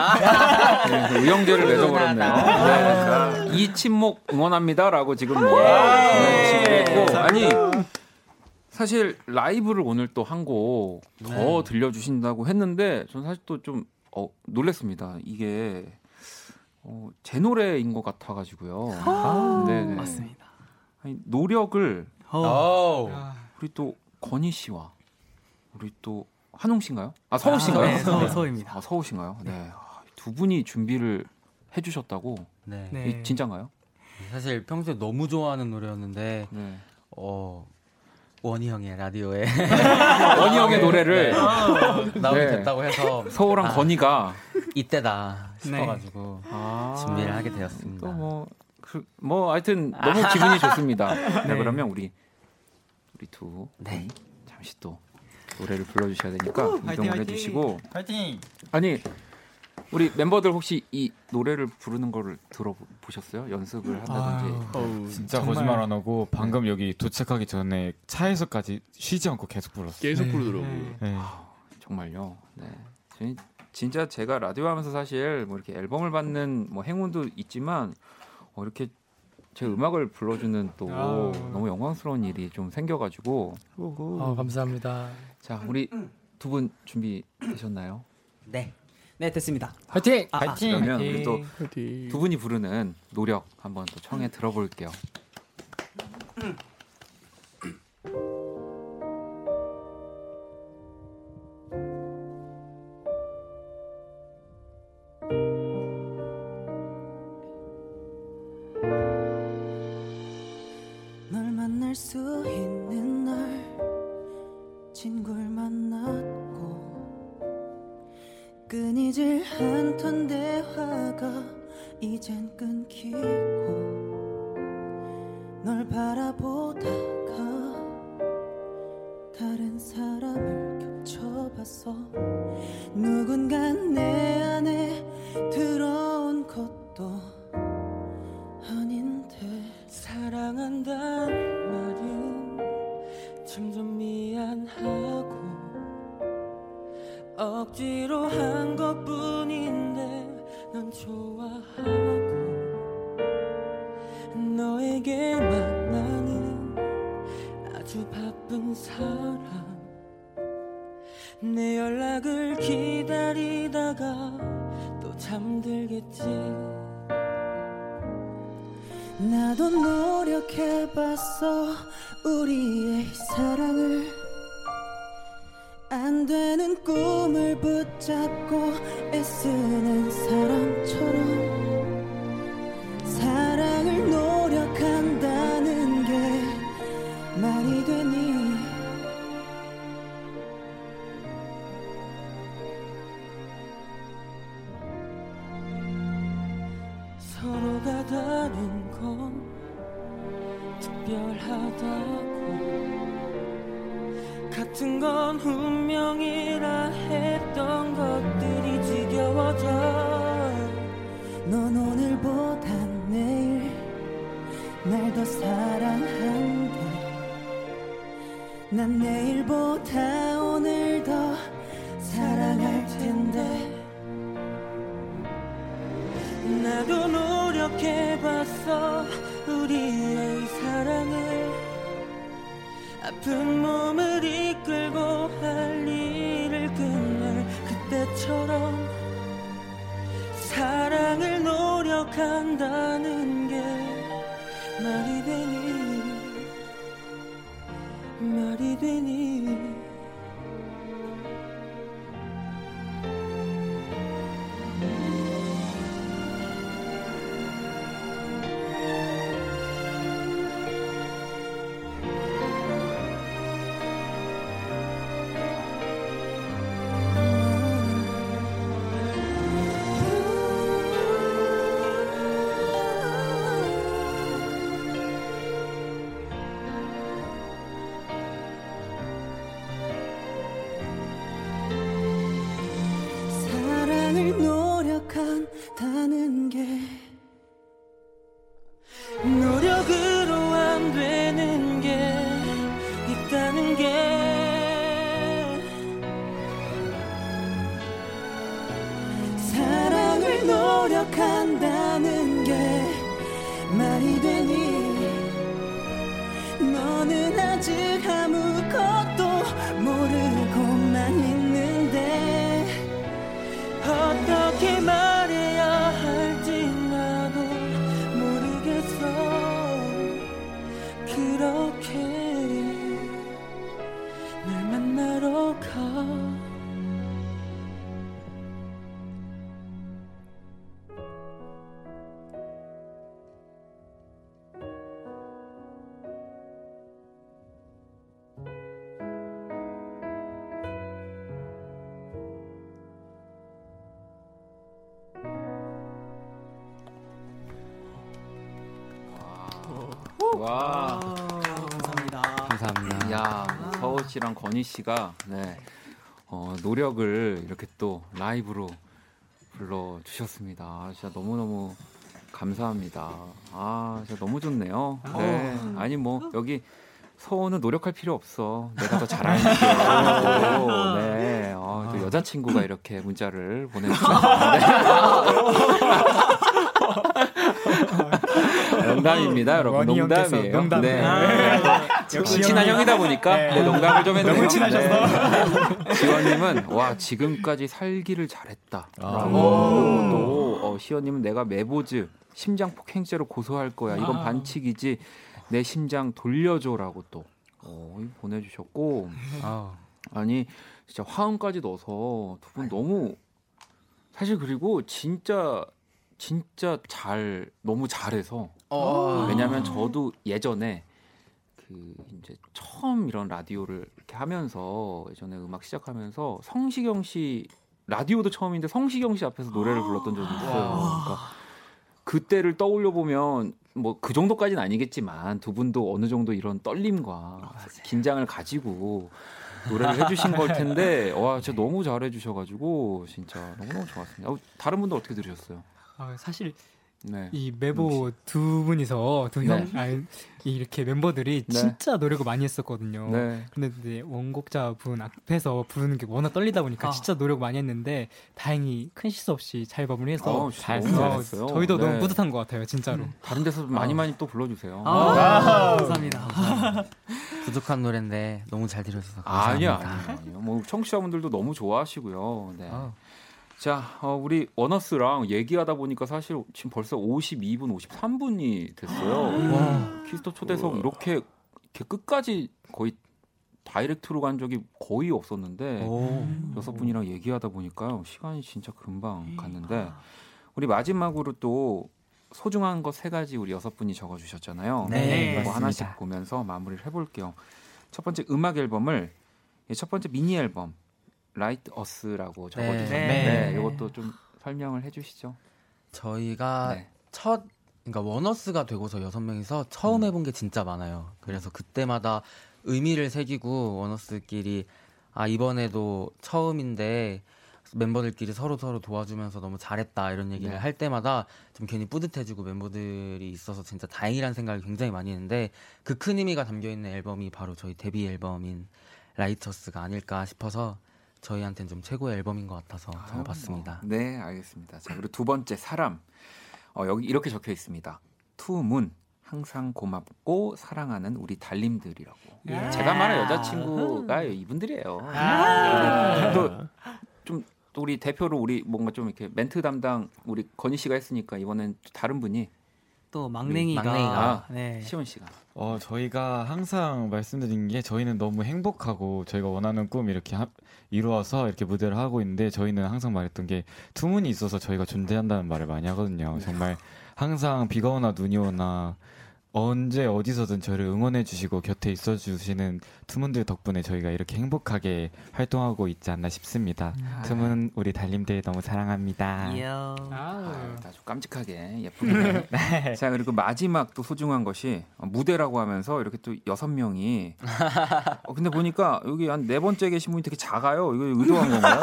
네, 그 의형제를 맺어버렸네요. 네, 자, 이 침묵 응원합니다라고 지금 뭐 보내주시기도 했고 아니 사실 라이브를 오늘 또 한 곡더 네. 들려주신다고 했는데 저는 사실 또좀 어, 놀랬습니다. 이게 어, 제 노래인 것 같아가지고요. 네네. 맞습니다. 아니, 노력을 어, 오. 우리 또 건희 씨와 우리 또 한웅 씨인가요? 아 서우 씨인가요? 네, 서우, 서우입니다. 아, 서우신가요? 네. 아, 두 분이 준비를 해주셨다고. 네. 네. 이, 진짠가요? 사실 평소에 너무 좋아하는 노래였는데 네. 어 원희 형의 라디오에 원희 형의 노래를 나오게 네. 됐다고 해서 서우랑 아. 건희가 이때다 싶어가지고 아, 준비를 하게 되었습니다. 또뭐 그, 뭐 하여튼 너무 기분이 좋습니다. 네, 그러면 우리 우리 두 네. 분 잠시 또 노래를 불러주셔야 되니까 이동을 해주시고 파이팅! 아니 우리 멤버들 혹시 이 노래를 부르는 거를 들어보셨어요? 연습을 한다든지. 어우, 진짜 정말. 거짓말 안 하고 방금 여기 도착하기 전에 차에서까지 쉬지 않고 계속 불렀어요. 계속 네. 부르더라고요. 네. 정말요. 네. 진- 진짜 제가 라디오 하면서 사실 뭐 이렇게 앨범을 받는 뭐 행운도 있지만 어 이렇게 제 음악을 불러주는 또 아우. 너무 영광스러운 일이 좀 생겨가지고 아, 감사합니다. 자 우리 두 분 준비 되셨나요? 네. 네, 됐습니다. 화이팅! 아, 아, 그러면 우리 또. 두 분이 부르는 노력 한번 또 청해 들어볼게요. 잠들겠지? 나도 노력해봤어. 우리의 사랑을. 안 되는 꿈을 붙잡고 애쓰는 사람처럼 아직 아무것도 모르고만 있는데 어떻게 말 건희 씨가 네. 어, 노력을 이렇게 또 라이브로 불러 주셨습니다. 진짜 너무 너무 감사합니다. 아, 진짜 너무 좋네요. 네. 아니 뭐 여기 서우는 노력할 필요 없어. 내가 더 잘할게. 네. 어, 또 여자친구가 이렇게 문자를 보내주셨는데. 농담입니다, 여러분. 농담이에요. 농담. 네. 아, 역시 친한 형이다 보니까 네. 네, 농담을 좀 했네요. 너무 친하셔서. 네. 지원님은 와 지금까지 살기를 잘했다. 아. 라고 또 어, 시원님은 내가 메보즈 심장 폭행죄로 고소할 거야. 이건 아. 반칙이지. 내 심장 돌려줘라고 또 어, 보내주셨고 아우. 아니 진짜 화음까지 넣어서 두 분 너무 사실 그리고 진짜 진짜 잘 너무 잘해서 어. 왜냐하면 저도 예전에 그 이제 처음 이런 라디오를 이렇게 하면서 예전에 음악 시작하면서 성시경 씨 라디오도 처음인데 성시경 씨 앞에서 노래를 불렀던 적이 있어요. 그러니까 그때를 떠올려 보면 뭐 그 정도까지는 아니겠지만 두 분도 어느 정도 이런 떨림과 긴장을 가지고 노래를 해주신 걸 텐데 와 진짜 너무 잘해주셔가지고 진짜 너무 너무 좋았습니다. 어, 다른 분들 어떻게 들으셨어요? 아, 사실 네. 이 메보 두 분이서 두 형, 네. 아니 이렇게 멤버들이 네. 진짜 노력을 많이 했었거든요. 네. 근데 이제 원곡자 분 앞에서 부르는 게 워낙 떨리다 보니까 아. 진짜 노력 많이 했는데 다행히 큰 실수 없이 잘 마무리해서 어, 잘 어, 잘했어요. 저희도 네. 너무 뿌듯한 것 같아요, 진짜로. 다른 데서 좀 많이 많이 또 불러주세요. 아, 감사합니다. 부족한 노래인데 너무 잘 들어주셔서 아니야, 감사합니다. 아니요, 아니요. 뭐 청취자분들도 너무 좋아하시고요. 네. 아. 자, 어, 우리 원어스랑 얘기하다 보니까 사실 지금 벌써 52분, 53분이 됐어요. 키스 더 초대석 이렇게, 이렇게 끝까지 거의 direct로 간 적이 거의 없었는데 오. 여섯 분이랑 얘기하다 보니까요 시간이 진짜 금방 갔는데 우리 마지막으로 또 소중한 것 세 가지 우리 여섯 분이 적어주셨잖아요. 네, 맞습니다. 하나씩 보면서 마무리를 해볼게요. 첫 번째 음악 앨범을 예, 첫 번째 미니 앨범 Light Us라고 적어주셨는데 네. 네, 이것도 좀 설명을 해주시죠. 저희가 네. 첫 그러니까 원어스가 되고서 여섯 명이서 처음 해본 게 진짜 많아요. 그래서 그때마다 의미를 새기고 원어스끼리 아 이번에도 처음인데 멤버들끼리 서로 서로 도와주면서 너무 잘했다 이런 얘기를 네. 할 때마다 좀 괜히 뿌듯해지고 멤버들이 있어서 진짜 다행이라는 생각을 굉장히 많이 했는데 그 큰 의미가 담겨 있는 앨범이 바로 저희 데뷔 앨범인 라이터스가 아닐까 싶어서 저희한테는 좀 최고의 앨범인 것 같아서 적어봤습니다. 네, 알겠습니다. 자, 그리고 두 번째 사람. 어, 여기 이렇게 적혀 있습니다. 투문 항상 고맙고 사랑하는 우리 달님들이라고. 예. 제가 말한 여자친구가 이분들이에요. 아. 또좀 또 우리 대표로 우리 뭔가 좀 이렇게 멘트 담당 우리 건희 씨가 했으니까 이번엔 또 다른 분이 또 막냉이가, 막냉이가. 네. 시원 씨가. 어, 저희가 항상 말씀드린 게 저희는 너무 행복하고 저희가 원하는 꿈 이렇게 하- 이루어서 이렇게 무대를 하고 있는데 저희는 항상 말했던 게 투문이 있어서 저희가 존재한다는 말을 많이 하거든요. 정말 항상 비가 오나 눈이 오나 언제 어디서든 저를 응원해 주시고 곁에 있어 주시는 투문들 덕분에 저희가 이렇게 행복하게 활동하고 있지 않나 싶습니다. 투문 우리 달님들 너무 사랑합니다. 이야. 아, 아주 깜찍하게 예쁘게. 자 그리고 마지막 또 소중한 것이 어, 무대라고 하면서 이렇게 또 여섯 명이. 어, 근데 보니까 여기 한 네 번째 계신 분이 되게 작아요. 이거 의도한 건가요?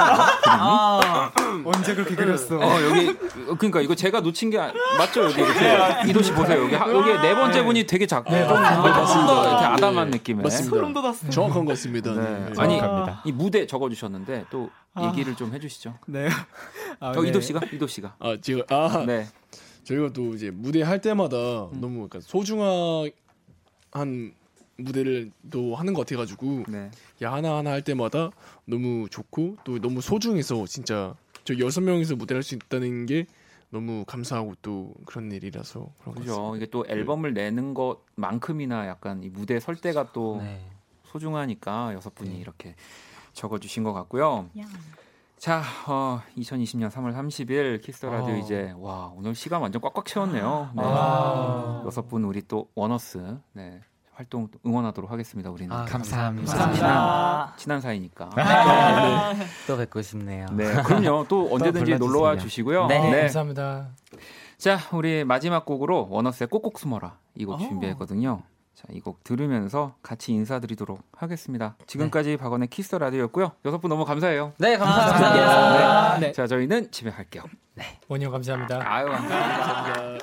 아, 언제 그렇게 그렸어? 어 여기 어, 그러니까 이거 제가 놓친 게 아- 맞죠 여기 이렇게 이도 씨 보세요 여기 하- 여기 네 번째 분이 되게 작고 좀더 이렇게 아담한 느낌의 맞습니다. 정확한 것 같습니다. 네. 네. 아니 정확합니다. 이 무대 적어주셨는데 또 얘기를 좀 해주시죠. 네. 아, 어 네. 이도 씨가 이도 씨가 아 지금 아 네 저희가 또 이제 무대 할 때마다 너무 약간 소중한 무대를 또 하는 것 같아가지고 네. 야 하나 하나 할 때마다 너무 좋고 또 너무 소중해서 진짜 저 여섯 명이서 무대를 할수 있다는 게 너무 감사하고 또 그런 일이라서 그런. 그죠. 이게 또 앨범을 내는 것만큼이나 약간 이 무대 설 때가 또 네. 소중하니까 여섯 분이 이렇게 적어주신 것 같고요. 자, 어, 2020년 3월 30일 키스 라디오 어. 이제 와 오늘 시간 완전 꽉꽉 채웠네요. 네. 아. 여섯 분 우리 또 원어스 네, 활동 또 응원하도록 하겠습니다. 우리는 아, 감사합니다. 친한, 친한 사이니까. 또 뵙고 싶네요. 네, 그럼요. 또 언제든지. 놀러와 주시고요. 네. 감사합니다. 자, 우리 마지막 곡으로 원어스의 꼭꼭 숨어라 이 곡 준비했거든요. 자, 이 곡 들으면서 같이 인사드리도록 하겠습니다. 지금까지 박원의 키스 라디오였고요. 여섯 분 너무 감사해요. 네, 감사합니다. 네. 자, 저희는 집에 갈게요. 원희 형 감사합니다. 아유, 감사합니다.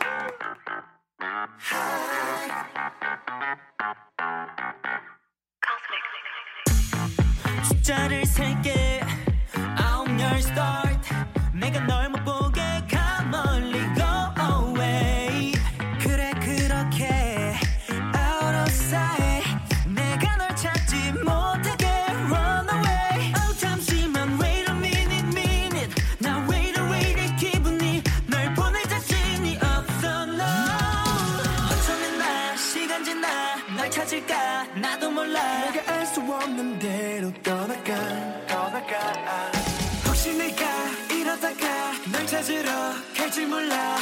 숫자를 세게 아홉 열 start. 내가 널 찾으러 갈지 몰라